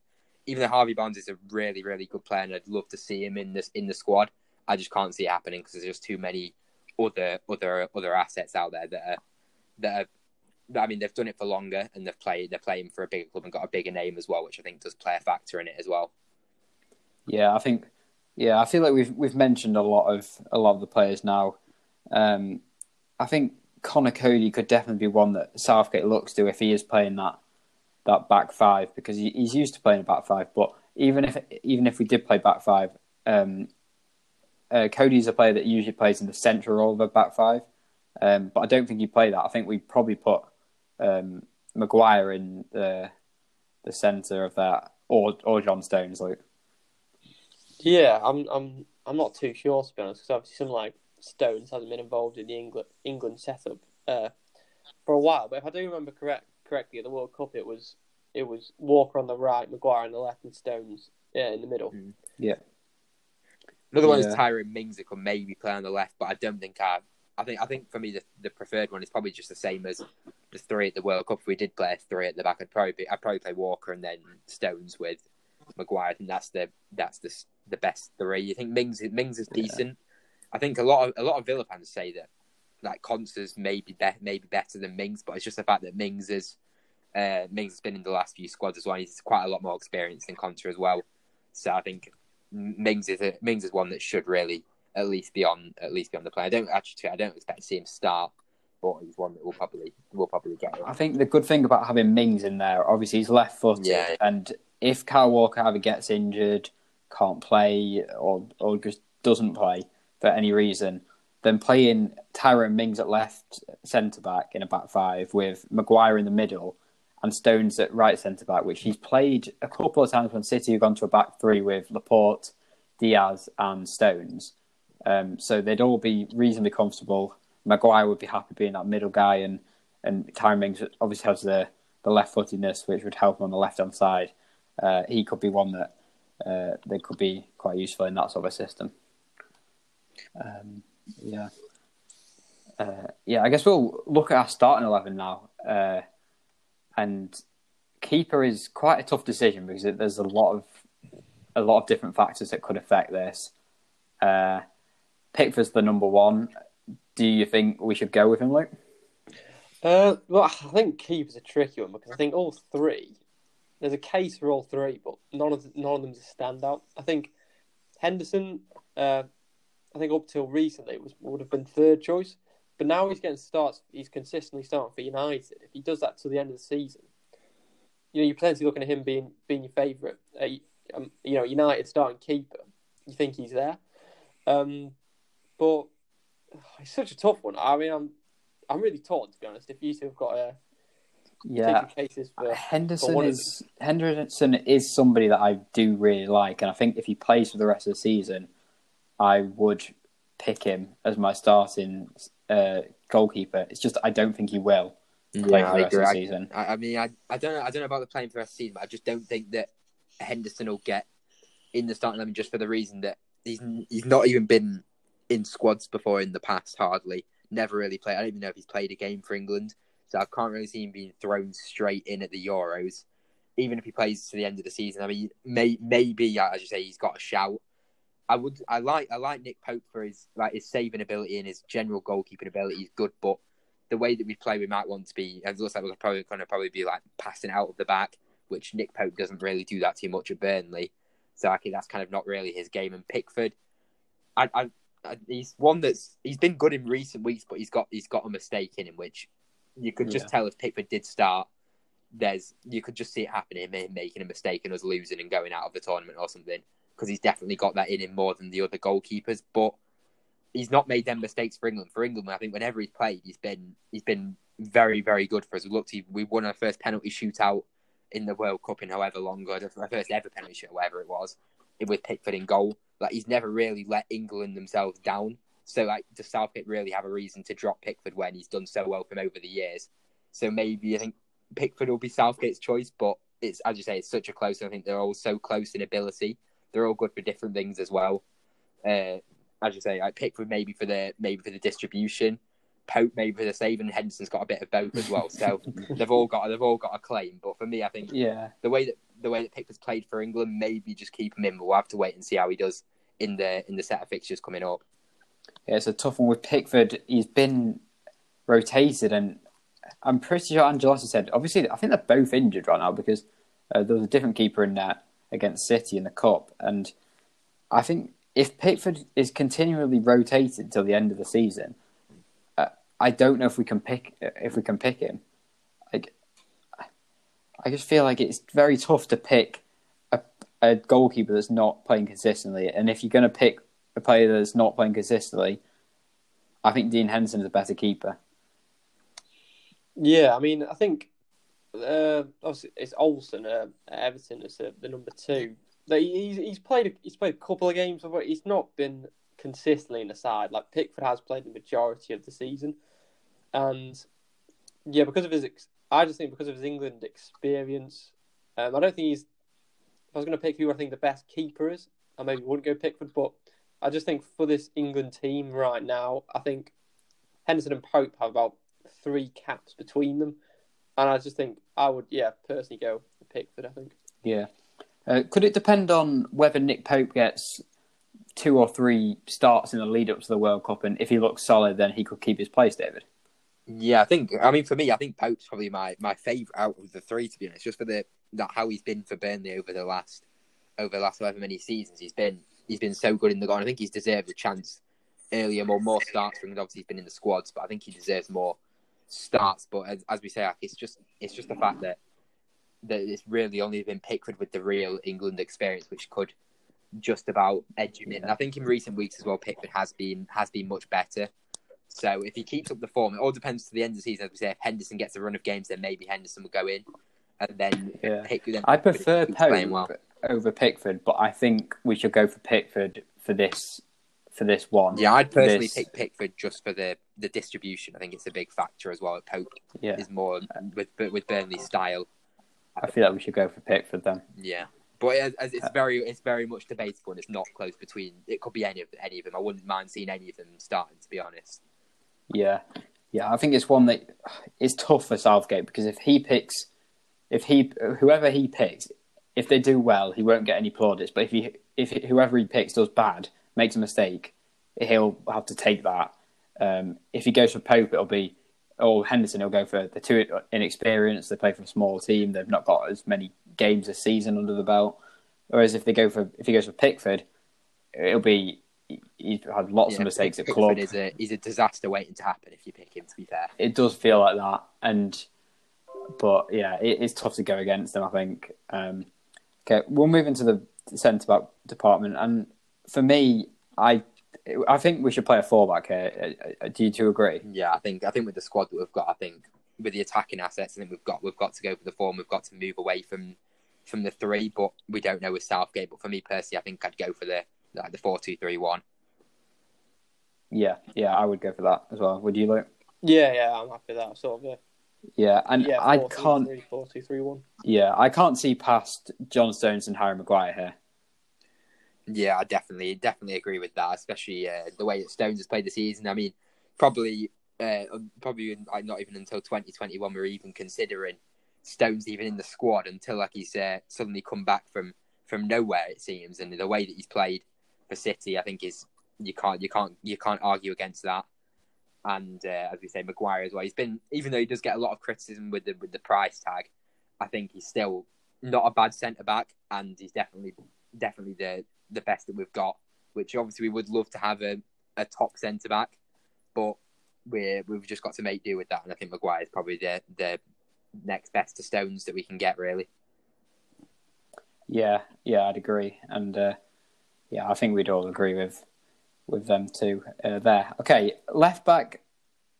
even though Harvey Barnes is a really, really good player, and I'd love to see him in this in the squad, I just can't see it happening because there's just too many other other other assets out there that are that are I mean, they've done it for longer and they've played. They're playing for a bigger club and got a bigger name as well, which I think does play a factor in it as well. Yeah, I think. Yeah, I feel like we've we've mentioned a lot of a lot of the players now. Um, I think Conor Coady could definitely be one that Southgate looks to if he is playing that that back five because he, he's used to playing a back five. But even if even if we did play back five, um, uh, Coady's a player that usually plays in the central role of a back five. Um, but I don't think he'd play that. I think we'd probably put um, Maguire in the the centre of that, or or John Stones, like. Yeah, I'm I'm I'm not too sure to be honest because obviously some like Stones hasn't been involved in the England England setup uh, for a while. But if I do remember correct correctly, at the World Cup it was it was Walker on the right, Maguire on the left, and Stones yeah, in the middle. Mm. Yeah. Another one is Tyrone Mings that could maybe play on the left, but I don't think I. I think I think for me the, the preferred one is probably just the same as the three at the World Cup. If we did play three at the back, I'd probably be, I'd probably play Walker and then Stones with Maguire. and that's the that's the the best three. You think Mings Mings is decent. Yeah. I think a lot of a lot of Villa fans say that like Konsa's maybe be, maybe better than Mings, but it's just the fact that Mings is uh, Mings has been in the last few squads as well. He's quite a lot more experience than Konsa as well. So I think Mings is a, Mings is one that should really at least be on at least be on the play. I don't actually I don't expect to see him start, but he's one that will probably will probably get. I think the good thing about having Mings in there, obviously he's left footed, yeah. and if Kyle Walker ever gets injured can't play or or just doesn't play for any reason, then playing Tyrone Mings at left centre back in a back five with Maguire in the middle and Stones at right centre back, which he's played a couple of times when City have gone to a back three with Laporte, Dias, and Stones. Um, so they'd all be reasonably comfortable. Maguire would be happy being that middle guy, and and Tyrone Mings obviously has the the left footedness, which would help him on the left hand side. Uh, he could be one that uh, they could be quite useful in that sort of a system. Um, yeah. Uh, yeah, I guess we'll look at our starting eleven now, uh, and keeper is quite a tough decision because it, there's a lot of a lot of different factors that could affect this. Uh, Pickford's the number one. Do you think we should go with him, Luke? Uh, well, I think keeper's a tricky one because I think all three. There's a case for all three, but none of none of them's a standout. I think Henderson. Uh, I think up till recently was would have been third choice, but now he's getting starts. He's consistently starting for United. If he does that till the end of the season, you know you're potentially looking at him being being your favourite. Uh, um, you know, United starting keeper. You think he's there, um, but it's such a tough one. I mean, I'm I'm really torn to be honest. If you two have got a yeah, cases for, Henderson for is Henderson is somebody that I do really like, and I think if he plays for the rest of the season, I would pick him as my starting uh, goalkeeper. It's just I don't think he will play Yeah, for I the rest agree. of the season. I, I mean, I, I don't know. I don't know about the playing for the rest of the season, but I just don't think that Henderson will get in the starting eleven just for the reason that he's he's not even been in squads before in the past. Hardly, never really played. I don't even know if he's played a game for England, so I can't really see him being thrown straight in at the Euros. Even if he plays to the end of the season, I mean, may, maybe as you say, he's got a shout. I would, I like, I like Nick Pope for his like his saving ability and his general goalkeeping ability is good, but the way that we play, we might want to be. It looks like we're probably going to probably be like passing out of the back, which Nick Pope doesn't really do that too much at Burnley. So I think that's kind of not really his game. And Pickford, I, I, I he's one that's he's been good in recent weeks, but he's got he's got a mistake in him, which you could just Yeah. tell if Pickford did start. There's you could just see it happening, him making a mistake and us losing and going out of the tournament or something, because he's definitely got that in him more than the other goalkeepers. But he's not made them mistakes for England. For England, I think whenever he's played, he's been he's been very very good for us. We looked, we won our first penalty shootout in the World Cup in however long ago, our first ever penalty shootout, whatever it was, with Pickford in goal. Like he's never really let England themselves down. So like, does Southgate really have a reason to drop Pickford when he's done so well from over the years? So maybe I think Pickford will be Southgate's choice, but it's as you say, it's such a close. I think they're all so close in ability. They're all good for different things as well. Uh, as you say, I Pickford maybe for the maybe for the distribution, Pope maybe for the saving. Henderson's got a bit of both as well. So they've all got they've all got a claim. But for me, I think Yeah, the way that the way that Pickford's played for England, maybe just keep him in. But we'll have to wait and see how he does in the in the set of fixtures coming up. Yeah, it's a tough one with Pickford. He's been rotated, and I'm pretty sure Ancelotti said. Obviously, I think they're both injured right now because uh, there was a different keeper in that against City in the cup, and I think if Pickford is continually rotated till the end of the season, uh, I don't know if we can pick if we can pick him. Like, I just feel like it's very tough to pick a, a goalkeeper that's not playing consistently, and if you're going to pick a player that's not playing consistently, I think Dean Henderson is a better keeper. Yeah, I mean, I think uh, obviously it's Olsen uh, Everton as the, the number two. Like, he's he's played he's played a couple of games, but he's not been consistently in the side. Like Pickford has played the majority of the season, and yeah, because of his, ex- I just think because of his England experience, um, I don't think he's. If I was going to pick who I think the best keeper is, I maybe wouldn't go Pickford, but I just think for this England team right now, I think Henderson and Pope have about three caps between them, and I just think I would, yeah, personally go for Pickford. I think. Yeah. Uh, could it depend on whether Nick Pope gets two or three starts in the lead up to the World Cup, and if he looks solid, then he could keep his place, David? Yeah, I think. I mean, for me, I think Pope's probably my my favourite out of the three. To be honest, just for the that how he's been for Burnley over the last over the last however many seasons, he's been he's been so good in the goal. I think he's deserved a chance earlier, more more starts for England. Obviously, he's been in the squads, but I think he deserves more starts. But as, as we say, it's just it's just the fact that that it's really only been Pickford with the real England experience, which could just about edge him in. And I think in recent weeks as well, Pickford has been has been much better. So if he keeps up the form, it all depends to the end of the season. As we say, if Henderson gets a run of games, then maybe Henderson will go in. and then Yeah. pick them. I prefer Pope well. Over Pickford, but I think we should go for Pickford for this for this one. Yeah, I'd personally This- pick Pickford just for the the distribution. I think it's a big factor as well. Pope yeah. is more with with Burnley's style. I feel like we should go for Pickford then. Yeah, but as, as it's uh, very it's very much debatable and it's not close between. It could be any of any of them. I wouldn't mind seeing any of them starting. To be honest. Yeah, yeah. I think it's one that is tough for Southgate because if he picks, if he whoever he picks, if they do well, he won't get any plaudits. But if he if whoever he picks does bad, makes a mistake, he'll have to take that. Um, if he goes for Pope, it'll be or Henderson. He'll go for the two inexperienced. They play for a small team. They've not got as many games this season under the belt. Whereas if they go for if he goes for Pickford, it'll be he's had lots Yeah, of mistakes at club is a is a disaster waiting to happen if you pick him. To be fair. it does feel like that, and but yeah, it, it's tough to go against them. I think. Um, okay, we'll move into the centre back department, and for me, I I think we should play a four back here. Uh, Do you two agree? Yeah, I think I think with the squad that we've got, I think with the attacking assets, I think we've got we've got to go for the form. We've got to move away from from the three, but we don't know with Southgate. But for me personally, I think I'd go for the like the four two three one. Yeah, yeah, I would go for that as well. Would you, Luke? Yeah, yeah, I'm happy with that. Sort of, yeah. Yeah, and yeah, I four, two, can't. three, four, two, three, one. Yeah, I can't see past John Stones and Harry Maguire here. Yeah, I definitely definitely agree with that, especially uh, the way that Stones has played the season. I mean, probably uh, probably like not even until twenty twenty one we're even considering Stones even in the squad until like he's uh, suddenly come back from from nowhere it seems, and the way that he's played for City, I think is you can't you can't you can't argue against that. And uh, as we say, Maguire as well. He's been even though he does get a lot of criticism with the with the price tag, I think he's still not a bad centre back, and he's definitely definitely the the best that we've got. Which obviously we would love to have a, a top centre back, but we're we've just got to make do with that. And I think Maguire is probably the the next best to Stones that we can get really. Yeah, yeah, I'd agree, and uh, yeah, I think we'd all agree with with them too. Uh, there, okay. Left back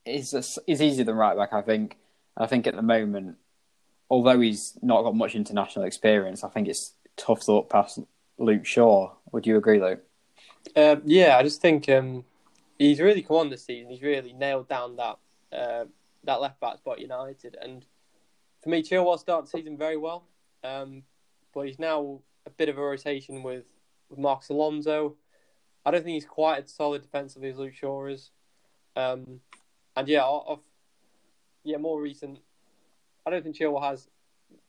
is is easier than right back. I think. I think at the moment, although he's not got much international experience, I think it's tough to look past Luke Shaw. Would you agree, Luke? Um, yeah, I just think um, he's really come on this season. He's really nailed down that uh, that left back spot United, and for me, Chilwell started the season very well, um, but he's now a bit of a rotation with, with Marcos Alonso. I don't think he's quite as solid defensively as Luke Shaw is, um, and yeah, of yeah more recent. I don't think Chilwell has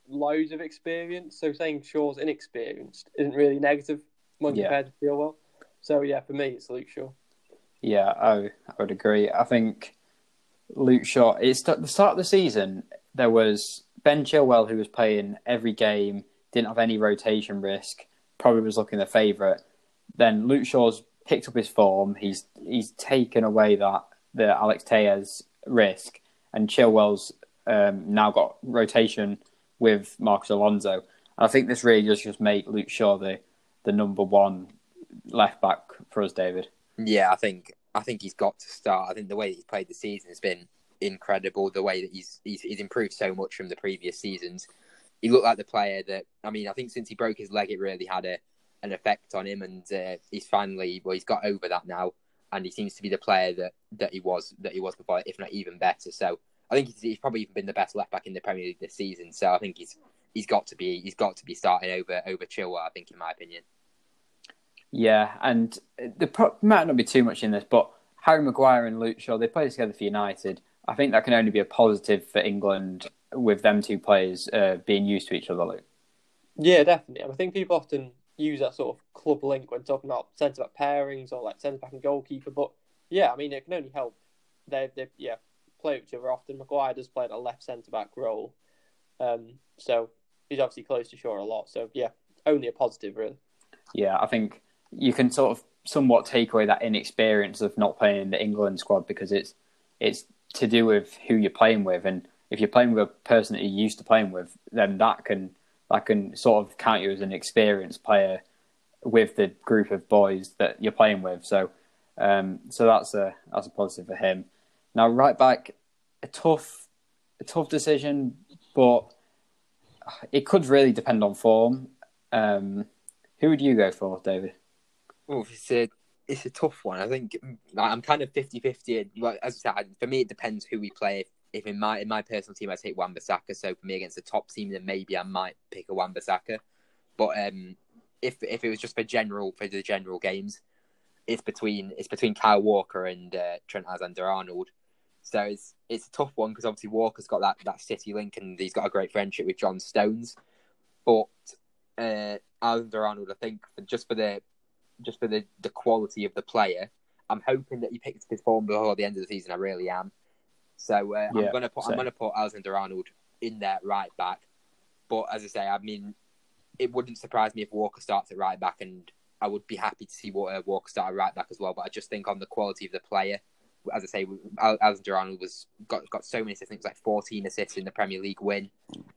loads of experience, so saying Shaw's inexperienced isn't really negative when Yeah. compared to Chilwell. So yeah, for me, it's Luke Shaw. Yeah, I, I would agree. I think Luke Shaw. It's at the start of the season. There was Ben Chilwell who was playing every game, didn't have any rotation risk. Probably was looking the favourite. Then Luke Shaw's picked up his form. He's he's taken away that the Alex Telles risk, and Chilwell's um, now got rotation with Marcos Alonso. And I think this really does just make Luke Shaw the the number one left back for us, David. Yeah, I think I think he's got to start. I think the way that he's played the season has been incredible. The way that he's he's, he's improved so much from the previous seasons. He looked like the player that I mean. I think since he broke his leg, it really had a an effect on him, and uh, he's finally well, he's got over that now, and he seems to be the player that, that he was that he was before, if not even better. So I think he's, he's probably even been the best left back in the Premier League this season. So I think he's he's got to be he's got to be starting over over Chilwell. I think, in my opinion. Yeah, and the pro- might not be too much in this, but Harry Maguire and Luke Shaw they play together for United. I think that can only be a positive for England with them two players uh, being used to each other. Luke. Yeah, definitely. I think people often use that sort of club link when talking about centre back pairings or like centre back and goalkeeper. But yeah, I mean, it can only help. They, they, yeah, play each other often. Maguire does play a left centre back role, um, so he's obviously close to Shaw a lot. So yeah, only a positive really. Yeah, I think you can sort of somewhat take away that inexperience of not playing in the England squad because it's it's to do with who you're playing with, and if you're playing with a person that you're used to playing with, then that can that can sort of count you as an experienced player with the group of boys that you're playing with. So, um, so that's a that's a positive for him. Now, right back, a tough a tough decision, but it could really depend on form. Um, who would you go for, David? Oh, it's a it's a tough one. I think like, I'm kind of 50-50. Like, as I said, for me, it depends who we play. If, in my in my personal team, I take Wan-Bissaka. So for me, against the top team, then maybe I might pick a Wan-Bissaka. But um, if if it was just for general for the general games, it's between it's between Kyle Walker and uh, Trent Alexander-Arnold. So it's it's a tough one because obviously Walker's got that that City link and he's got a great friendship with John Stones. But uh, Alexander-Arnold, I think, just for the just for the, the quality of the player, I'm hoping that he picks his form before the end of the season. I really am. So uh, yeah, I'm gonna put same. I'm gonna put Alexander-Arnold in there right back. But as I say, I mean, it wouldn't surprise me if Walker starts at right back, and I would be happy to see uh, Walker start at right back as well. But I just think on the quality of the player, as I say, Alexander Arnold was got got so many assists. I think it was like 14 assists in the Premier League win.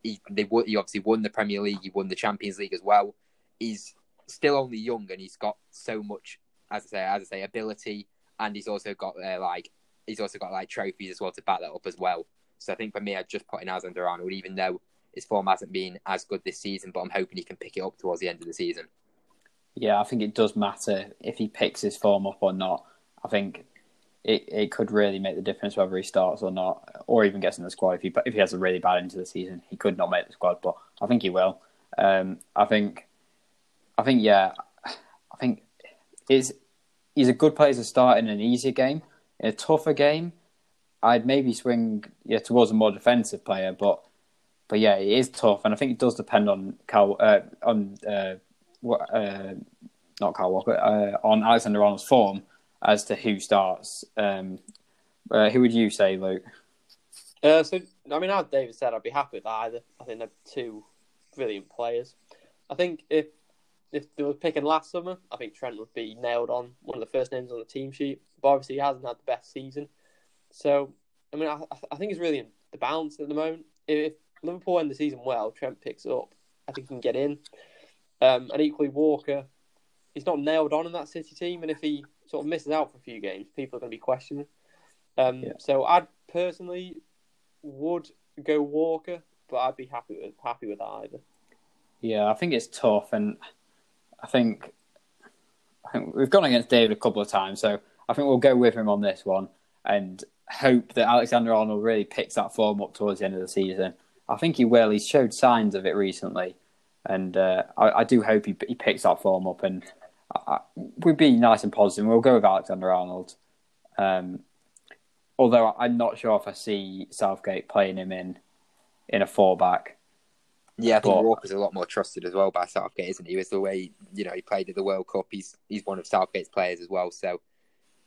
He they he obviously won the Premier League. He won the Champions League as well. He's still only young and he's got so much, as I say, as I say, ability, and he's also got uh, like he's also got like trophies as well to back that up as well. So I think for me, I'd just put in Alexander Arnold, even though his form hasn't been as good this season, but I'm hoping he can pick it up towards the end of the season. Yeah, I think it does matter if he picks his form up or not. I think it, it could really make the difference whether he starts or not, or even gets in the squad. If he if he has a really bad end to the season, he could not make the squad, but I think he will. Um, I think, I think yeah, I think is he's a good player to start in an easier game. In a tougher game, I'd maybe swing yeah towards a more defensive player, but but yeah, it is tough, and I think it does depend on Cal uh, on uh, uh, not Kyle Walker uh, on Alexander Arnold's form as to who starts. Um, uh, who would you say, Luke? Uh, so, I mean, as David said, I'd be happy with either. I think they're two brilliant players. I think if if they were picking last summer, I think Trent would be nailed on one of the first names on the team sheet. But obviously, he hasn't had the best season. So, I mean, I, I think it's really in the balance at the moment. If Liverpool end the season well, Trent picks up. I think he can get in. Um, and equally, Walker, he's not nailed on in that City team, and if he sort of misses out for a few games, people are going to be questioning. Um, yeah. So I personally would go Walker, but I'd be happy with happy with either. Yeah, I think it's tough, and I think I think we've gone against David a couple of times, so I think we'll go with him on this one and hope that Alexander Arnold really picks that form up towards the end of the season. I think he will. He's showed signs of it recently, and uh, I, I, do hope he, he picks that form up and we'd be nice and positive. We'll go with Alexander Arnold. Um, although I'm not sure if I see Southgate playing him in in a four back. Yeah, I think but, Walker's a lot more trusted as well by Southgate, isn't he? With the way you know he played at the World Cup, he's he's one of Southgate's players as well. So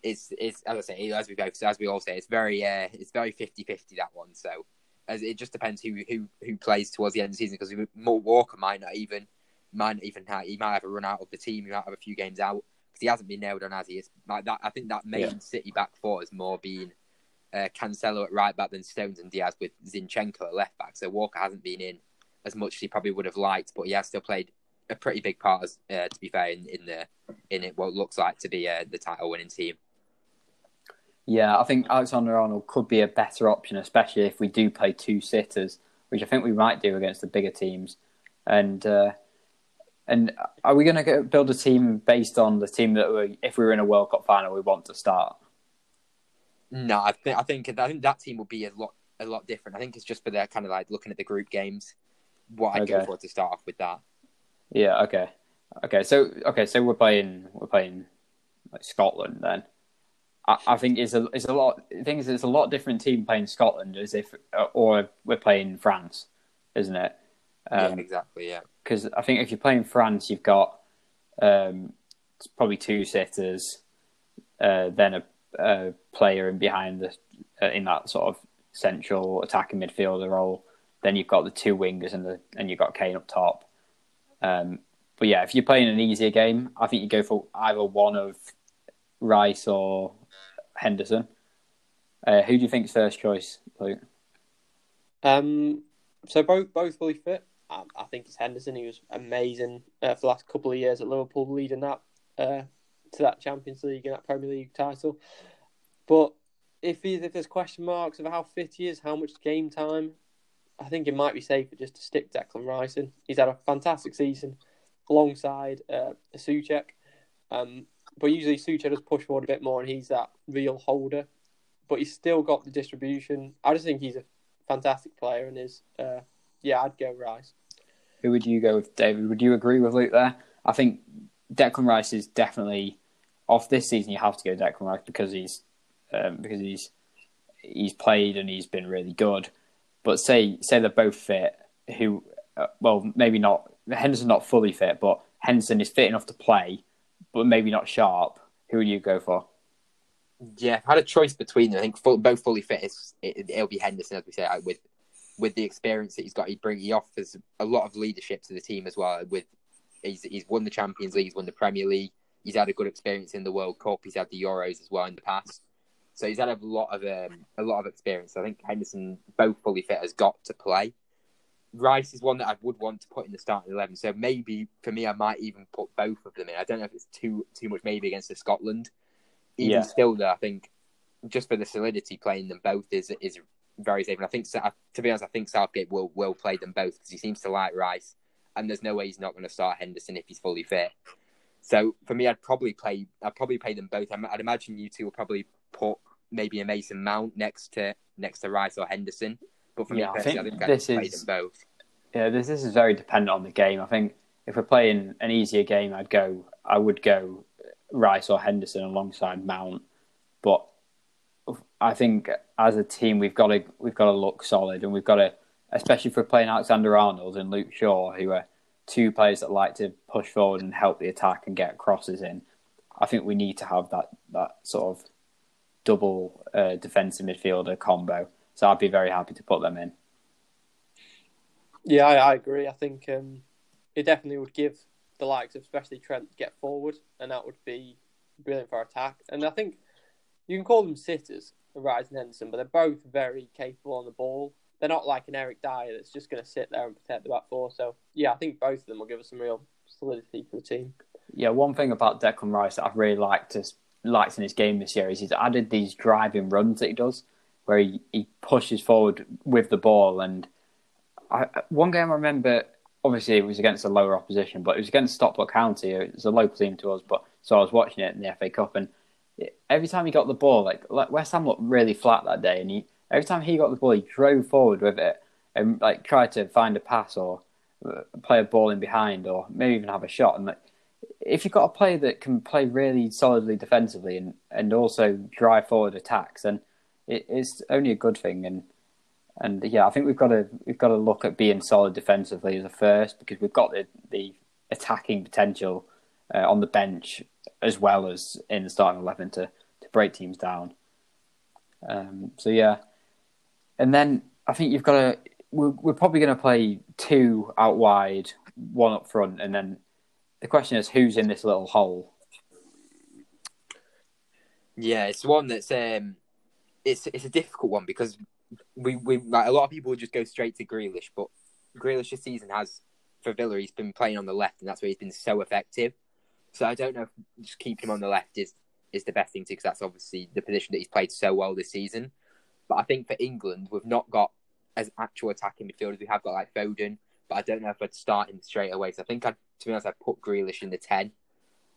it's it's as I say, as we both as we all say, it's very uh, it's very 50-50 that one. So as it just depends who who who plays towards the end of the season because Walker might not even might not even have, he might have a run out of the team. He might have a few games out because he hasn't been nailed on as he is. Like that, I think that main yeah. City back four has more been uh, Cancelo at right back than Stones and Dias with Zinchenko at left back. So Walker hasn't been in as much as he probably would have liked, but he has still played a pretty big part. As, uh, to be fair, in, in the in it what looks like to be uh, the title winning team. Yeah, I think Alexander Arnold could be a better option, especially if we do play two sitters, which I think we might do against the bigger teams. And uh, and are we going to build a team based on the team that we, if we were in a World Cup final, we want to start? No, I think I think I think that team will be a lot a lot different. I think it's just for their kind of like looking at the group games. What I'd okay. go for to start off with that. Yeah. Okay. Okay. So okay. So we're playing we're playing like Scotland then. I, I think it's a it's a lot. The thing is, it's a lot different team playing Scotland as if or we're playing France, isn't it? Um, yeah, exactly. Yeah, because I think if you're playing France, you've got um, probably two sitters, uh, then a, a, player in behind the uh, in that sort of central attacking midfielder role. Then you've got the two wingers and the and you've got Kane up top. Um, but yeah, if you're playing an easier game, I think you go for either one of Rice or Henderson. Uh, who do you think's first choice, Luke? Um, so both both fully fit. I, I think it's Henderson. He was amazing uh, for the last couple of years at Liverpool, leading that uh, to that Champions League and that Premier League title. But if he, if there's question marks of how fit he is, how much game time, I think it might be safer just to stick Declan Rice in. He's had a fantastic season alongside uh, Soucek. Um, but usually Soucek does push forward a bit more and he's that real holder. But he's still got the distribution. I just think he's a fantastic player and is, uh, yeah, I'd go Rice. Who would you go with, David? Would you agree with Luke there? I think Declan Rice is definitely off this season. You have to go Declan Rice because he's um, because he's he's played and he's been really good. But say say they're both fit, who uh, well maybe not Henderson not fully fit, but Henderson is fit enough to play, but maybe not sharp. Who would you go for? Yeah, I had a choice between them. I think full, both fully fit. Is, it, will be Henderson, as we say, with with the experience that he's got. He bring he offers a lot of leadership to the team as well. With he's he's won the Champions League, he's won the Premier League. He's had a good experience in the World Cup. He's had the Euros as well in the past. So he's had a lot of um, a lot of experience. I think Henderson, both fully fit, has got to play. Rice is one that I would want to put in the starting eleven. So maybe for me, I might even put both of them in. I don't know if it's too too much maybe against the Scotland. Even yeah. still, though, I think just for the solidity, playing them both is is very safe. And I think, to be honest, I think Southgate will will play them both because he seems to like Rice, and there's no way he's not going to start Henderson if he's fully fit. So for me, I'd probably play. I'd probably play them both. I'd imagine you two will probably put maybe a Mason Mount next to next to Rice or Henderson. But for me, I think, I think this is both. Yeah, this this is very dependent on the game. I think if we're playing an easier game, I'd go. I would go Rice or Henderson alongside Mount. But I think as a team, we've got to we've got to look solid, and we've got to, especially if we're playing Alexander Arnold and Luke Shaw, who are two players that like to push forward and help the attack and get crosses in. I think we need to have that that sort of double uh, defensive midfielder combo. So I'd be very happy to put them in. Yeah, I, I agree. I think um, it definitely would give the likes of especially Trent get forward, and that would be brilliant for attack. And I think you can call them sitters, Rice and Henderson, but they're both very capable on the ball. They're not like an Eric Dier that's just going to sit there and protect the back four. So yeah, I think both of them will give us some real solidity for the team. Yeah, one thing about Declan Rice that I've really liked is liked in his game this year is he's added these driving runs that he does, where he, he pushes forward with the ball. And I, one game I remember, obviously it was against a lower opposition, but it was against Stockport County. It was a local team to us, but so I was watching it in the FA Cup, and every time he got the ball, like, West Ham looked really flat that day, and he every time he got the ball, he drove forward with it and like tried to find a pass or uh, play a ball in behind, or maybe even have a shot. And like, if you've got a player that can play really solidly defensively and, and also drive forward attacks, then it, it's only a good thing. And and yeah, I think we've got to we've got to look at being solid defensively as a first because we've got the the attacking potential uh, on the bench as well as in the starting eleven to to break teams down. Um, so yeah, and then I think you've got to. We're, we're probably going to play two out wide, one up front, and then the question is who's in this little hole. Yeah, it's one that's um, it's it's a difficult one because we we like a lot of people just go straight to Grealish, but Grealish this season has for Villa he's been playing on the left, and that's where he's been so effective. So I don't know if just keeping him on the left is is the best thing to because that's obviously the position that he's played so well this season. But I think for England, we've not got as actual attacking midfielders. We have got like Foden, but I don't know if I'd start him straight away. So I think I'd, to be honest, I'd put Grealish in the 10.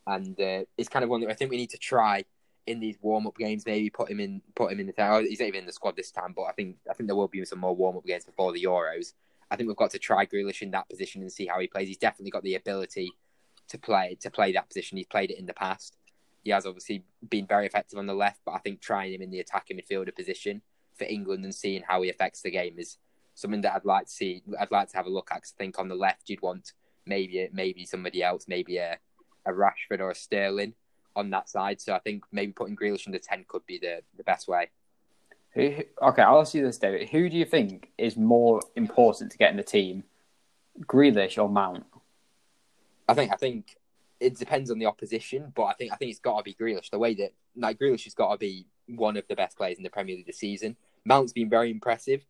And uh, it's kind of one that I think we need to try in these warm up games, maybe put him in put him in the 10. Oh, he's not even in the squad this time, but I think I think there will be some more warm up games before the Euros. I think we've got to try Grealish in that position and see how he plays. He's definitely got the ability to play to play that position. He's played it in the past. He has obviously been very effective on the left, but I think trying him in the attacking midfielder position for England and seeing how he affects the game is something that I'd like to see. I'd like to have a look at. Cause I think on the left you'd want maybe maybe somebody else, maybe a, a Rashford or a Sterling on that side. So I think maybe putting Grealish under ten could be the, the best way. okay, I'll ask you this, David. Who do you think is more important to get in the team, Grealish or Mount? I think I think it depends on the opposition, but I think I think it's got to be Grealish. The way that like Grealish has got to be one of the best players in the Premier League this season. Mount's been very impressive,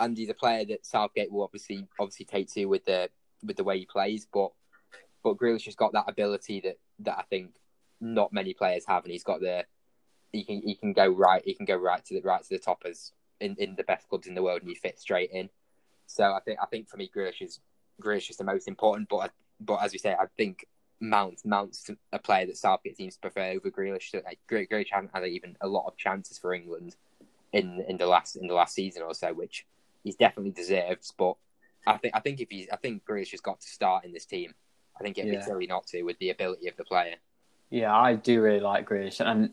and he's a player that Southgate will obviously obviously take to with the with the way he plays. But but Grealish has got that ability that that I think not many players have, and he's got the he can he can go right he can go right to the right to the top as in, in the best clubs in the world, and he fits straight in. So I think I think for me, Grealish is Grealish is the most important. But but as we say, I think Mount Mount's a player that Southgate seems to prefer over Grealish. So like, Grealish hasn't had even a lot of chances for England in in the last in the last season or so, which he's definitely deserves. But I think I think if he's I think Grealish has got to start in this team. I think it'd Yeah. be silly not to with the ability of the player. Yeah, I do really like Grealish, and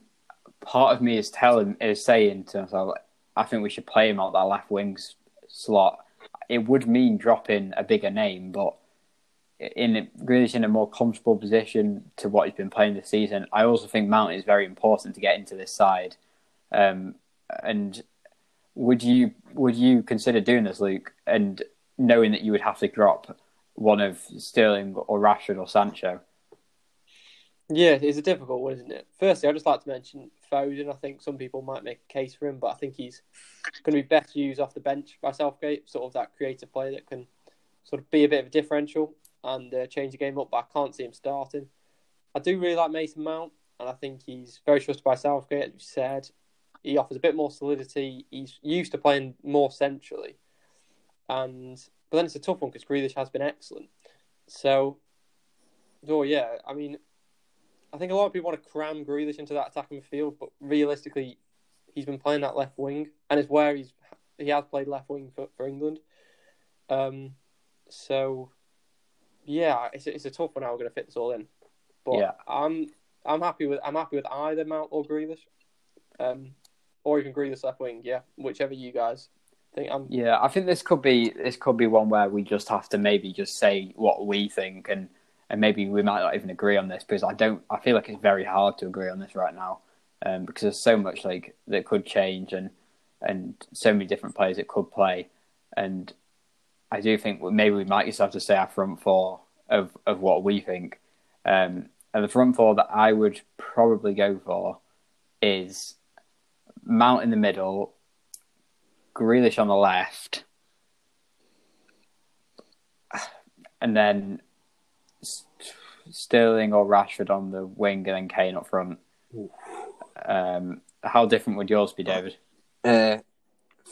part of me is telling is saying to myself, I think we should play him out that left wing slot. It would mean dropping a bigger name, but in Grealish in a more comfortable position to what he's been playing this season. I also think Mount is very important to get into this side. Um, and would you would you consider doing this, Luke, and knowing that you would have to drop one of Sterling or Rashford or Sancho? Yeah, it's a difficult one, isn't it? Firstly, I'd just like to mention Foden. I think some people might make a case for him, but I think he's going to be best used off the bench by Southgate, sort of that creative player that can sort of be a bit of a differential and uh, change the game up, but I can't see him starting. I do really like Mason Mount, and I think he's very trusted by Southgate, as you said. He offers a bit more solidity. He's used to playing more centrally. And but then it's a tough one because Grealish has been excellent. So, oh yeah, I mean, I think a lot of people want to cram Grealish into that attacking midfield, but realistically, he's been playing that left wing, and it's where he's he has played left wing for, for England. Um, so yeah, it's a, it's a tough one how we're going to fit this all in. But Yeah. I'm I'm happy with I'm happy with either Mount or Grealish, um, or even Grealish left wing. Yeah, whichever you guys think. I'm Yeah, I think this could be this could be one where we just have to maybe just say what we think, and and maybe we might not even agree on this because I don't. I feel like it's very hard to agree on this right now, um, because there's so much like that could change and and so many different players it could play, and I do think maybe we might just have to say our front four of of what we think, um, and the front four that I would probably go for is Mount in the middle, Grealish on the left, and then Sterling or Rashford on the wing, and then Kane up front. Um, how different would yours be, David? Uh,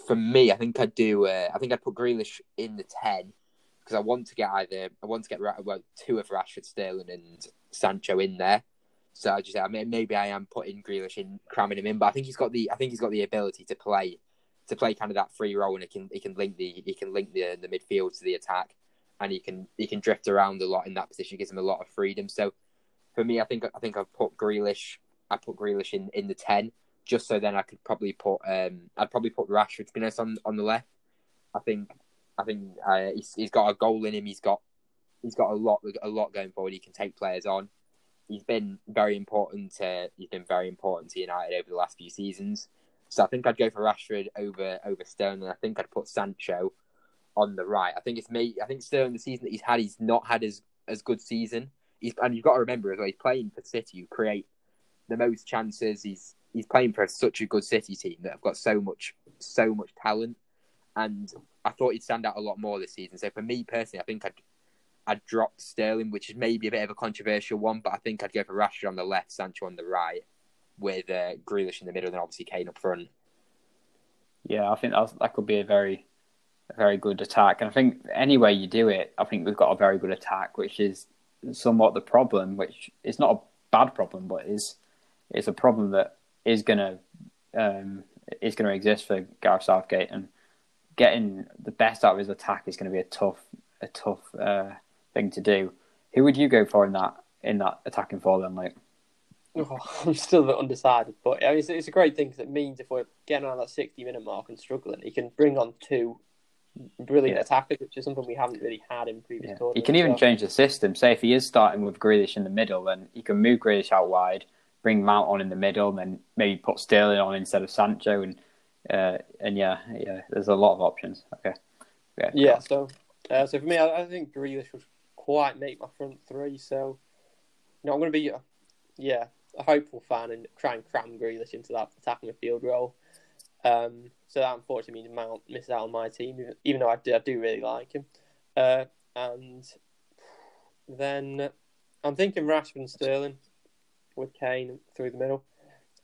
for me, I think I'd do. Uh, I think I'd put Grealish in the ten because I want to get either. I want to get well, two of Rashford, Sterling, and Sancho in there. So I just, I mean, maybe I am putting Grealish in, cramming him in, but I think he's got the. I think he's got the ability to play, to play kind of that free role, and he can, he can link the, he can link the the midfield to the attack, and he can, he can drift around a lot in that position. It gives him a lot of freedom. So for me, I think, I think I've put Grealish. I put Grealish in in the ten just so then I could probably put um I'd probably put Rashford to be honest on on the left. I think I think uh, he's he's got a goal in him. He's got he's got a lot a lot going forward. He can take players on. He's been very important. To, he's been very important to United over the last few seasons. So I think I'd go for Rashford over over Sterling. I think I'd put Sancho on the right. I think it's me. I think Sterling the season that he's had, he's not had as as good season. He's and you've got to remember as well. He's playing for City, who create the most chances. He's he's playing for such a good City team that have got so much so much talent, and I thought he'd stand out a lot more this season. So for me personally, I think I'd I'd drop Sterling, which is maybe a bit of a controversial one, but I think I'd go for Rashford on the left, Sancho on the right, with uh, Grealish in the middle, and obviously Kane up front. Yeah, I think that that could be a very, a very good attack. And I think any way you do it, I think we've got a very good attack, which is somewhat the problem. Which is not a bad problem, but is is a problem that is gonna um, is gonna exist for Gareth Southgate. And getting the best out of his attack is going to be a tough a tough uh, thing to do. Who would you go for in that in that attacking four then? Like, Oh, I'm still a bit undecided, but I mean, it's, it's a great thing because it means if we're getting around that 60 minute mark and struggling, he can bring on two brilliant Yeah. attackers, which is something we haven't really had in previous Yeah. He can even so- change the system. Say if he is starting with Grealish in the middle, then he can move Grealish out wide, bring Mount on in the middle, and then maybe put Sterling on instead of Sancho, and uh, and yeah, yeah, there's a lot of options. Okay, yeah, Yeah, so uh, so for me, I, I think Grealish would quite make my front three. So, you know, I'm going to be, uh, yeah, a hopeful fan and try and cram Grealish into that attacking midfield role. Um, so that unfortunately means Mount misses out on my team, even, though I do, I do really like him. Uh, and then I'm thinking Rashford and Sterling with Kane through the middle.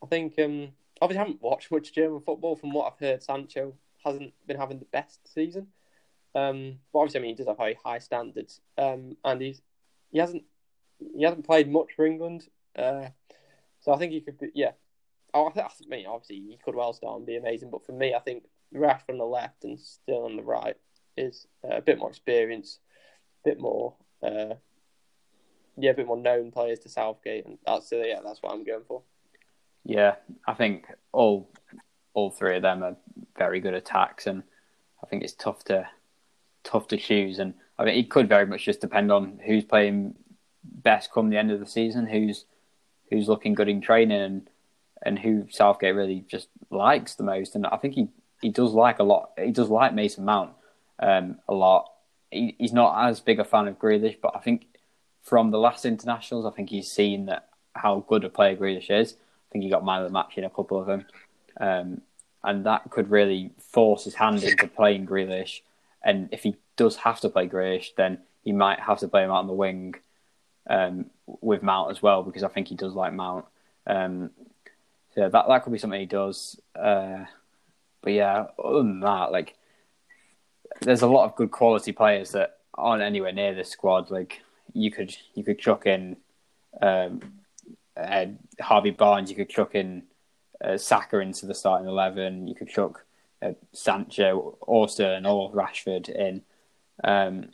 I think um, obviously I haven't watched much German football. From what I've heard, Sancho hasn't been having the best season. Um, but obviously, I mean, he does have very high standards, um, and he's he hasn't he hasn't played much for England, uh, so I think he could be yeah. Oh, I, I mean, obviously, he could well start and be amazing, but for me, I think Rash on the left and Still on the right is uh, a bit more experience, a bit more, uh, yeah, a bit more known players to Southgate, and that's uh, yeah, that's what I'm going for. Yeah, I think all all three of them are very good attacks, and I think it's tough to tough to choose. And I mean, it could very much just depend on who's playing best come the end of the season, who's who's looking good in training, and and who Southgate really just likes the most. And I think he he does like a lot. He does like Mason Mount um, a lot. He, he's not as big a fan of Grealish, but I think from the last internationals, I think he's seen that how good a player Grealish is. I think he got man of the match in a couple of them, um, and that could really force his hand into playing Grealish. And if he does have to play Grealish, then he might have to play him out on the wing um, with Mount as well, because I think he does like Mount. Um, so that that could be something he does. Uh, but yeah, other than that, like there's a lot of good quality players that aren't anywhere near this squad. Like you could you could chuck in um, uh, Harvey Barnes, you could chuck in uh, Saka into the starting eleven. You could chuck uh, Sancho, Austin, or Rashford in, um,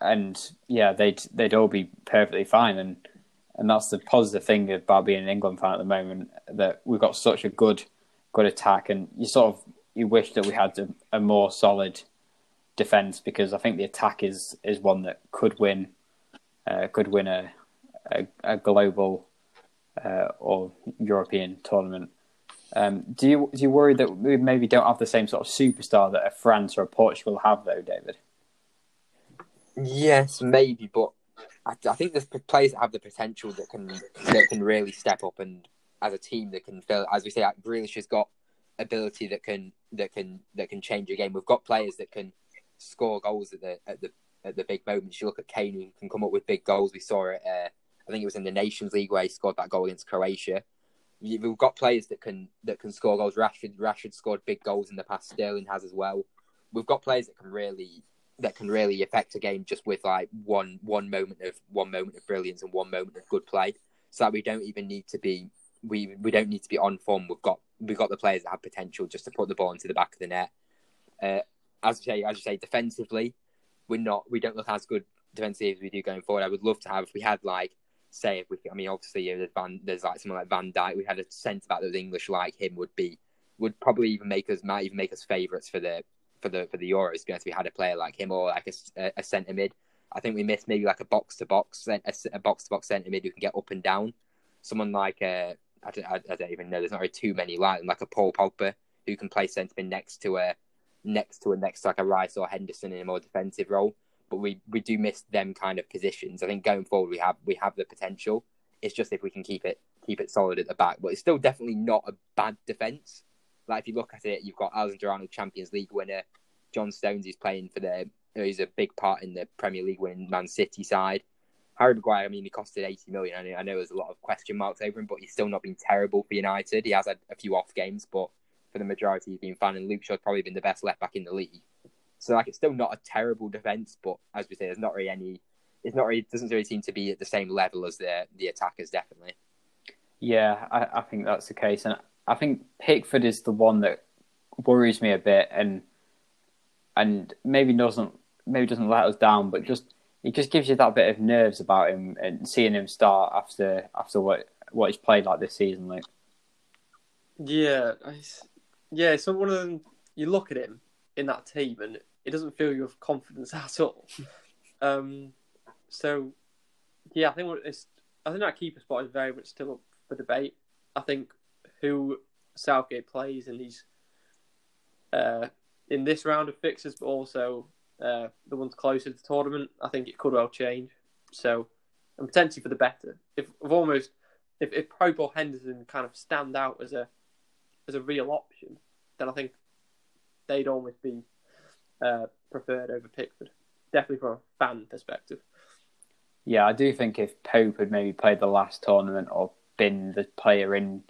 and yeah, they'd they'd all be perfectly fine. And and that's the positive thing about being an England fan at the moment that we've got such a good good attack, and you sort of you wish that we had a, a more solid defense because I think the attack is is one that could win uh, could win a a, a global uh, or European tournament. Um, do you do you worry that we maybe don't have the same sort of superstar that a France or a Portugal have, though, David? Yes, maybe, but I, I think there's players that have the potential that can that can really step up and as a team that can fill. As we say, Grealish has got ability that can that can that can change a game. We've got players that can score goals at the at the at the big moments. You look at Kane, who can come up with big goals. We saw it. Uh, I think it was in the Nations League where he scored that goal against Croatia. We've got players that can that can score goals. Rashford Rashford scored big goals in the past. Sterling has as well. We've got players that can really that can really affect a game just with like one one moment of one moment of brilliance and one moment of good play. So that we don't even need to be we we don't need to be on form. We've got we've got the players that have potential just to put the ball into the back of the net. Uh, as you say, as you say, defensively, we're not we don't look as good defensively as we do going forward. I would love to have if we had like say if we I mean obviously there's Van there's like someone like Van Dijk. We had a centre back that was English like him would be would probably even make us might even make us favourites for the for the for the Euros. Because we had a player like him or like a, a centre mid. I think we missed maybe like a box to box a box to box centre mid who can get up and down. Someone like uh, I don't, I, don't even know. There's not really too many like like a Paul Pogba who can play centre mid next to a next to a next like a Rice or Henderson in a more defensive role. But we, we do miss them kind of positions. I think going forward we have we have the potential. It's just if we can keep it keep it solid at the back. But it's still definitely not a bad defence. Like if you look at it, you've got Alexander Arnold, Champions League winner. John Stones is playing for the. He's a big part in the Premier League winning Man City side. Harry Maguire, I mean, he costed 80 million. I know, I know there's a lot of question marks over him, but he's still not been terrible for United. He has had a few off games, but for the majority, he's been fine. And Luke Shaw's probably been the best left back in the league. So like, it's still not a terrible defense, but as we say, there's not really any. It's not really it doesn't really seem to be at the same level as the the attackers. Definitely. Yeah, I, I think that's the case, and I think Pickford is the one that worries me a bit, and and maybe doesn't maybe doesn't let us down, but just it just gives you that bit of nerves about him and seeing him start after after what what he's played like this season. Like, yeah, yeah. So one of them, you look at him in that team, and it doesn't fill you with confidence at all. um, so yeah, I think it's I think that keeper spot is very much still up for debate. I think who Southgate plays in these uh, in this round of fixtures, but also uh, the ones closer to the tournament, I think it could well change. So, and potentially for the better. If, if almost if if Pope or Henderson kind of stand out as a as a real option, then I think they'd almost be uh, preferred over Pickford. Definitely from a fan perspective. Yeah, I do think if Pope had maybe played the last tournament or been the player in,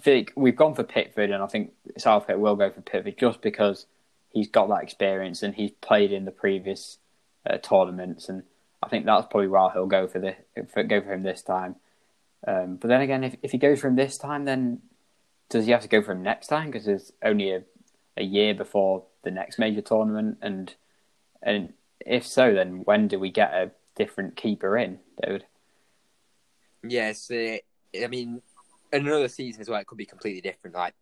I think we've gone for Pickford, and I think Southgate will go for Pickford just because he's got that experience and he's played in the previous uh, tournaments, and I think that's probably why he'll go for the for, go for him this time. Um, but then again, if if he goes for him this time, then does he have to go for him next time? Because there's only a, a year before the next major tournament, and and if so, then when do we get a different keeper in, David? Yes, uh, I mean, another season as well. It could be completely different. Like,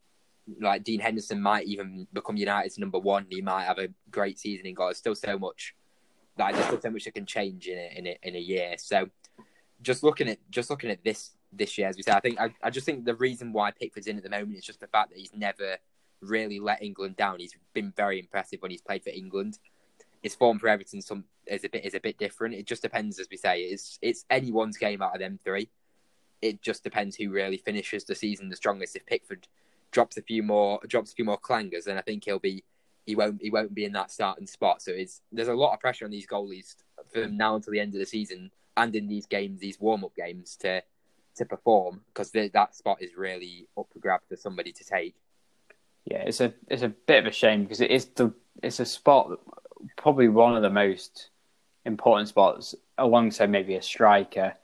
like Dean Henderson might even become United's number one. He might have a great season in goal. There's still so much. Like, there's still so much that can change in a, in a, in a year. So, just looking at just looking at this this year, as we say, I think I, I just think the reason why Pickford's in at the moment is just the fact that he's never really let England down. He's been very impressive when he's played for England. His form for Everton some is a bit is a bit different. It just depends, as we say, it's it's anyone's game out of them three. It just depends who really finishes the season the strongest. If Pickford drops a few more drops a few more clangers, then I think he'll be he won't he won't be in that starting spot. So it's there's a lot of pressure on these goalies from now until the end of the season and in these games, these warm up games to to perform because that spot is really up for grabs for somebody to take. Yeah, it's a it's a bit of a shame because it is the it's a spot probably one of the most important spots alongside maybe a striker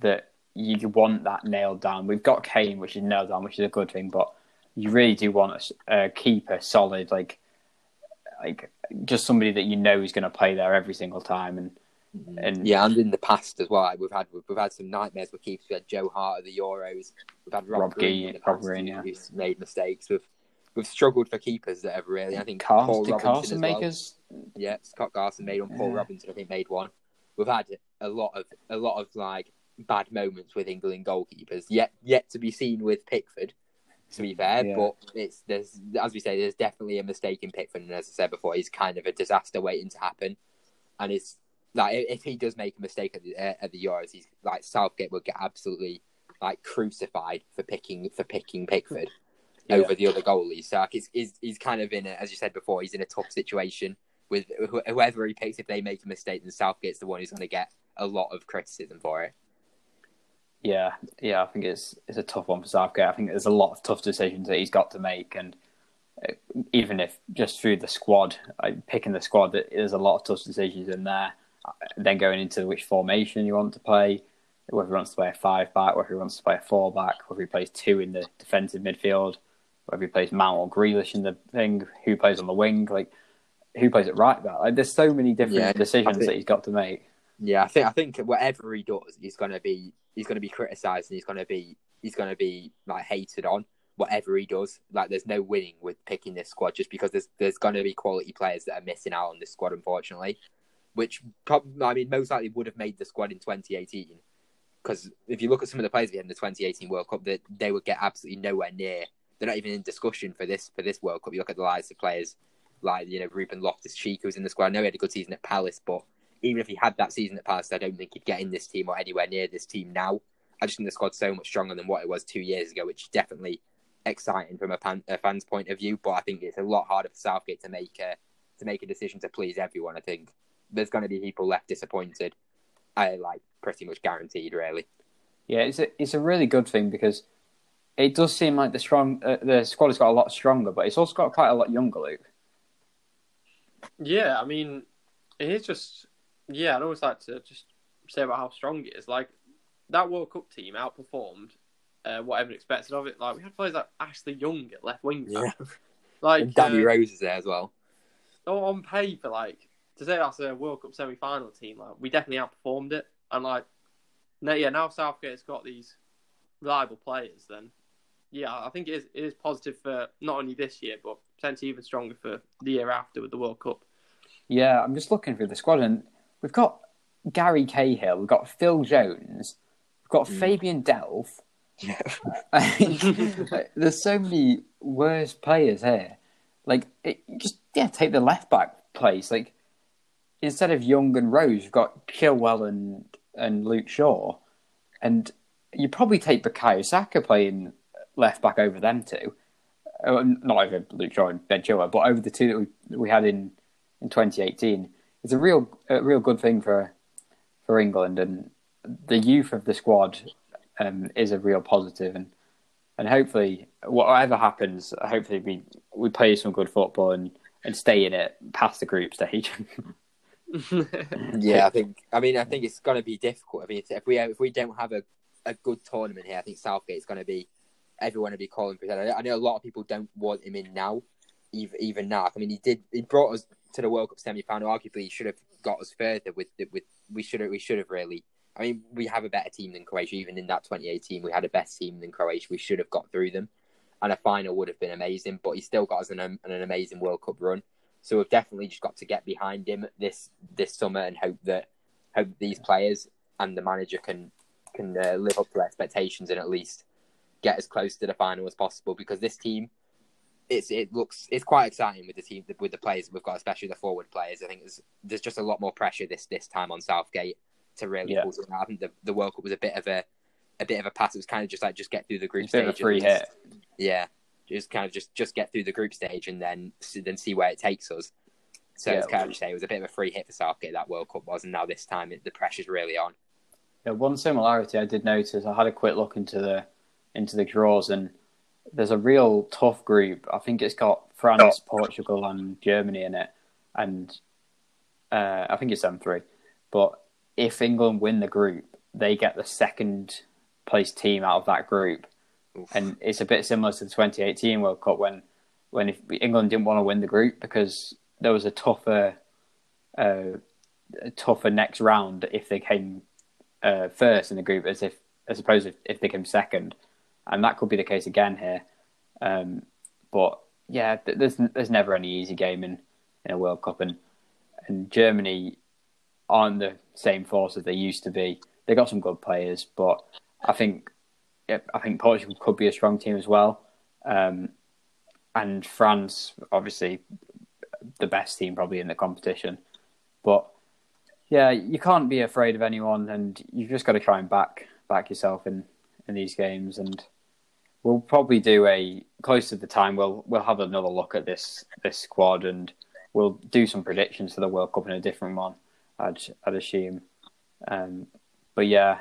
that you want that nailed down. We've got Kane, which is nailed down, which is a good thing, but you really do want a, a keeper solid, like like just somebody that you know is going to play there every single time and Mm-hmm. And yeah, and in the past as well, we've had we've had some nightmares with keepers. We had Joe Hart at the Euros. We've had Rob, Rob Green, Green, Rob Green yeah. who's made mistakes. We've we've struggled for keepers that have really. I think Car- Paul did Robinson Carson makers. Well. Yeah, Scott Carson made one. Paul yeah. Robinson, I think, made one. We've had a lot of a lot of like bad moments with England goalkeepers. Yet yet to be seen with Pickford. To be fair, yeah. but it's there's as we say, there's definitely a mistake in Pickford, and as I said before, he's kind of a disaster waiting to happen, and it's like if he does make a mistake at the uh, at the Euros, he's like Southgate will get absolutely like crucified for picking for picking Pickford yeah. over the other goalies. So like, he's, he's he's kind of in a, as you said before, he's in a tough situation with whoever he picks. If they make a mistake, then Southgate's the one who's going to get a lot of criticism for it. Yeah, yeah, I think it's it's a tough one for Southgate. I think there's a lot of tough decisions that he's got to make, and uh, even if just through the squad, picking the squad, there's a lot of tough decisions in there then going into which formation you want to play, whether he wants to play a five back, whether he wants to play a four back, whether he plays two in the defensive midfield, whether he plays Mount or Grealish in the thing, who plays on the wing, like who plays it right back. Like, there's so many different yeah, decisions think, that he's got to make. Yeah, I think I think whatever he does, he's gonna be he's gonna be criticised and he's gonna be he's gonna be like hated on. Whatever he does, like there's no winning with picking this squad just because there's there's gonna be quality players that are missing out on this squad, unfortunately which I mean most likely would have made the squad in 2018. Because if you look at some of the players we had in the 2018 World Cup, that they, they would get absolutely nowhere near. They're not even in discussion for this for this World Cup. You look at the likes of players like you know Ruben Loftus Cheek who's in the squad. I know he had a good season at Palace, but even if he had that season at Palace, I don't think he'd get in this team or anywhere near this team now. I just think the squad's so much stronger than what it was two years ago, which is definitely exciting from a, fan, a fan's point of view. But I think it's a lot harder for Southgate to make a to make a decision to please everyone. I think there's going to be people left disappointed. I like pretty much guaranteed, really. Yeah, it's a it's a really good thing because it does seem like the strong uh, the squad has got a lot stronger, but it's also got quite a lot younger, Luke. Yeah, I mean, it is just yeah. I'd always like to just say about how strong it is. Like that World Cup team outperformed uh, whatever expected of it. Like we had players like Ashley Young at left wing. Yeah. Like and Danny uh, Rose is there as well. On paper, like to say that's a World Cup semi final team, like we definitely outperformed it. And like, no, yeah, now Southgate's got these reliable players. Then, yeah, I think it is it is positive for not only this year, but potentially even stronger for the year after with the World Cup. Yeah, I'm just looking through the squad, and we've got Gary Cahill, we've got Phil Jones, we've got mm. Fabian Delph. Yeah. there's so many worse players here. Like, it, just yeah, take the left back place. Like, instead of Young and Rose, you've got Chilwell and and Luke Shaw, and you probably take Bukayo Saka playing left back over them two, uh, not over Luke Shaw and Ben Chilwell, but over the two that we we had in in 2018. It's a real a real good thing for for England, and the youth of the squad um, is a real positive, and and hopefully whatever happens, hopefully we we play some good football and and stay in it past the group stage. yeah, I think. I mean, I think it's going to be difficult. I mean, if we if we don't have a, a good tournament here, I think Southgate's going to be everyone will be calling for him. I know a lot of people don't want him in now, even even now. I mean, he did. He brought us to the World Cup semi final. Arguably, should have got us further. With with we should have we should have really. I mean, we have a better team than Croatia. Even in that 2018, we had a best team than Croatia. We should have got through them, and a final would have been amazing. But he still got us an, an amazing World Cup run. So we've definitely just got to get behind him this this summer and hope that hope these players and the manager can can uh, live up to expectations and at least get as close to the final as possible. Because this team, it's it looks it's quite exciting with the team with the players we've got, especially the forward players. I think there's there's just a lot more pressure this this time on Southgate to really yeah. pull something out. I think the, the World Cup was a bit of a a bit of a pass. It was kind of just like just get through the group a stage. Bit of a free hit. Yeah, just kind of just just get through the group stage and then then see where it takes us. So yeah, it's kind of say it was a bit of a free hit for Southgate that World Cup was, and now this time it, the pressure's really on. Yeah, one similarity I did notice. I had a quick look into the into the draws, and there's a real tough group. I think it's got France, Portugal, and Germany in it, and uh, I think it's M three. But if England win the group, they get the second place team out of that group Oof. And it's a bit similar to the 2018 World Cup when when if England didn't want to win the group because there was a tougher uh, a tougher next round if they came uh, first in the group as if as opposed if, if they came second, and that could be the case again here. Um, but yeah, there's there's never any easy game in, in a World Cup, and and Germany aren't the same force as they used to be. They got some good players, but I think I think Portugal could be a strong team as well. Um, and France, obviously, the best team probably in the competition. But yeah, you can't be afraid of anyone, and you've just got to try and back back yourself in, in these games. And we'll probably do a close to the time. We'll we'll have another look at this this squad, and we'll do some predictions for the World Cup in a different one. I'd I'd assume. Um, but yeah,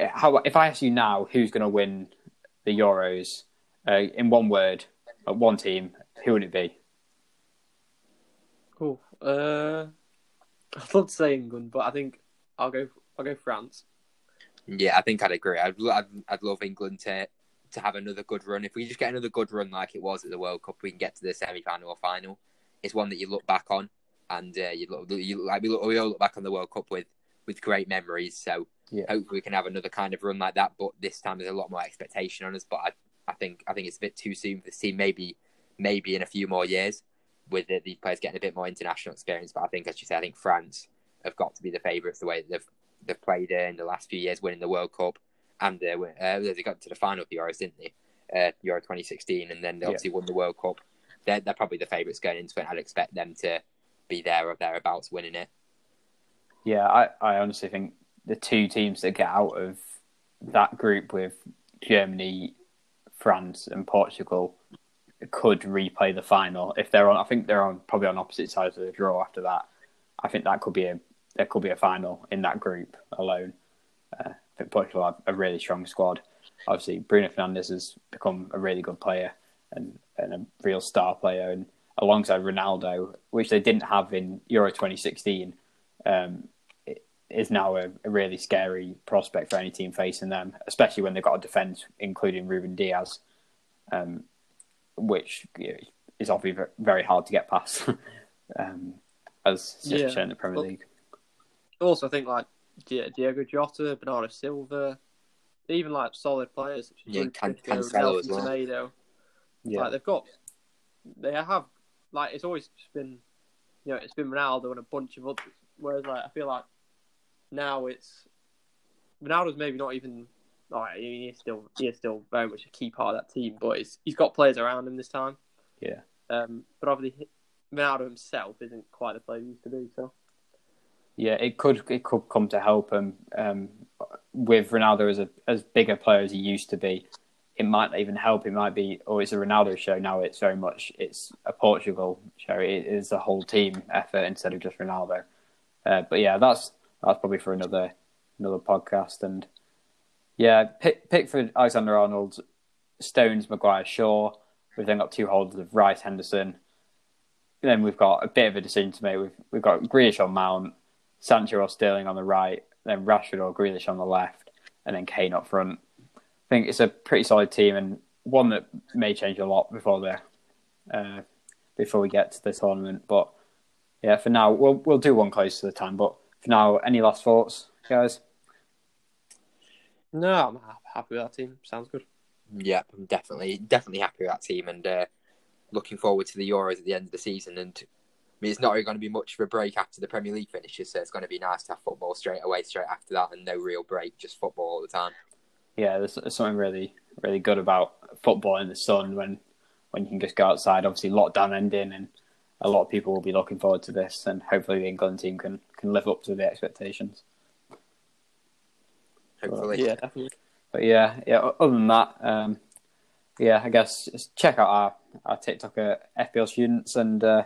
how if I ask you now who's going to win the Euros uh, in one word, at one team, who would it be? Cool. Uh, I'd love to say England, but I think I'll go. I'll go France. Yeah, I think I'd agree. I'd, I'd, I'd love England to to have another good run. If we just get another good run like it was at the World Cup, we can get to the semi final or final. It's one that you look back on, and uh, you look, you like we, look, we all look back on the World Cup with with great memories. So yeah. hopefully we can have another kind of run like that. But this time there's a lot more expectation on us. But I, I think I think it's a bit too soon for this team. Maybe maybe in a few more years with the, these players getting a bit more international experience. But I think, as you say, I think France have got to be the favourites the way they've they've played in the last few years, winning the World Cup, and uh, uh, they got to the final of the Euros, didn't they? Uh, Euro 2016, and then they obviously yeah. won the World Cup. They're, they're probably the favourites going into it. I'd expect them to be there or thereabouts winning it. Yeah, I, I honestly think the two teams that get out of that group with Germany, France, and Portugal could replay the final if they're on. I think they're on probably on opposite sides of the draw after that. I think that could be a there could be a final in that group alone. Uh, Think Portugal have a really strong squad. Obviously, Bruno Fernandes has become a really good player and, and a real star player, and alongside Ronaldo, which they didn't have in Euro 2016. Um, is now a, a, really scary prospect for any team facing them, especially when they've got a defence including Ruben Dias, um, which you know, is obviously very hard to get past, um, as yeah. shown in the Premier League. Also, I think like Diogo Jota, Bernardo Silva, even like solid players yeah, Can- Cancelo as well. Tomato, yeah, like they've got, they have like it's always been, you know, it's been Ronaldo and a bunch of others. Whereas like I feel like now it's Ronaldo's maybe not even. All right, he's still he's still very much a key part of that team, but he's he's got players around him this time. Yeah. Um, but obviously, Ronaldo himself isn't quite the player he used to be. So. Yeah, it could it could come to help him um, with Ronaldo as a as big a player as he used to be. It might even help. It might be, or it's a Ronaldo show now. It's very much it's a Portugal show. It is a whole team effort instead of just Ronaldo. Uh, but yeah, that's that's probably for another another podcast. And yeah, Pick, Pickford, Alexander Arnold, Stones, Maguire, Shaw. We've then got two holders of Rice, Henderson. then we've got a bit of a decision to make. We've we've got Grealish on Mount, Sancho or Sterling on the right, then Rashford or Grealish on the left, and then Kane up front. I think it's a pretty solid team and one that may change a lot before the uh, before we get to the tournament. But yeah, for now we'll we'll do one close to the time. But for now, any last thoughts, guys? No, I'm happy with that team. Sounds good. Yeah, I'm definitely definitely happy with that team and uh, looking forward to the Euros at the end of the season. And I mean, it's not really going to be much of a break after the Premier League finishes, so it's going to be nice to have football straight away, straight after that, and no real break, just football all the time. Yeah, there's, there's something really really good about football in the sun when when you can just go outside. Obviously, lockdown ending, and a lot of people will be looking forward to this, and hopefully the England team can can live up to the expectations. Hopefully, Yeah, definitely. But yeah, yeah. Other than that, um, yeah, I guess just check out our our TikTok at FPL students, and uh,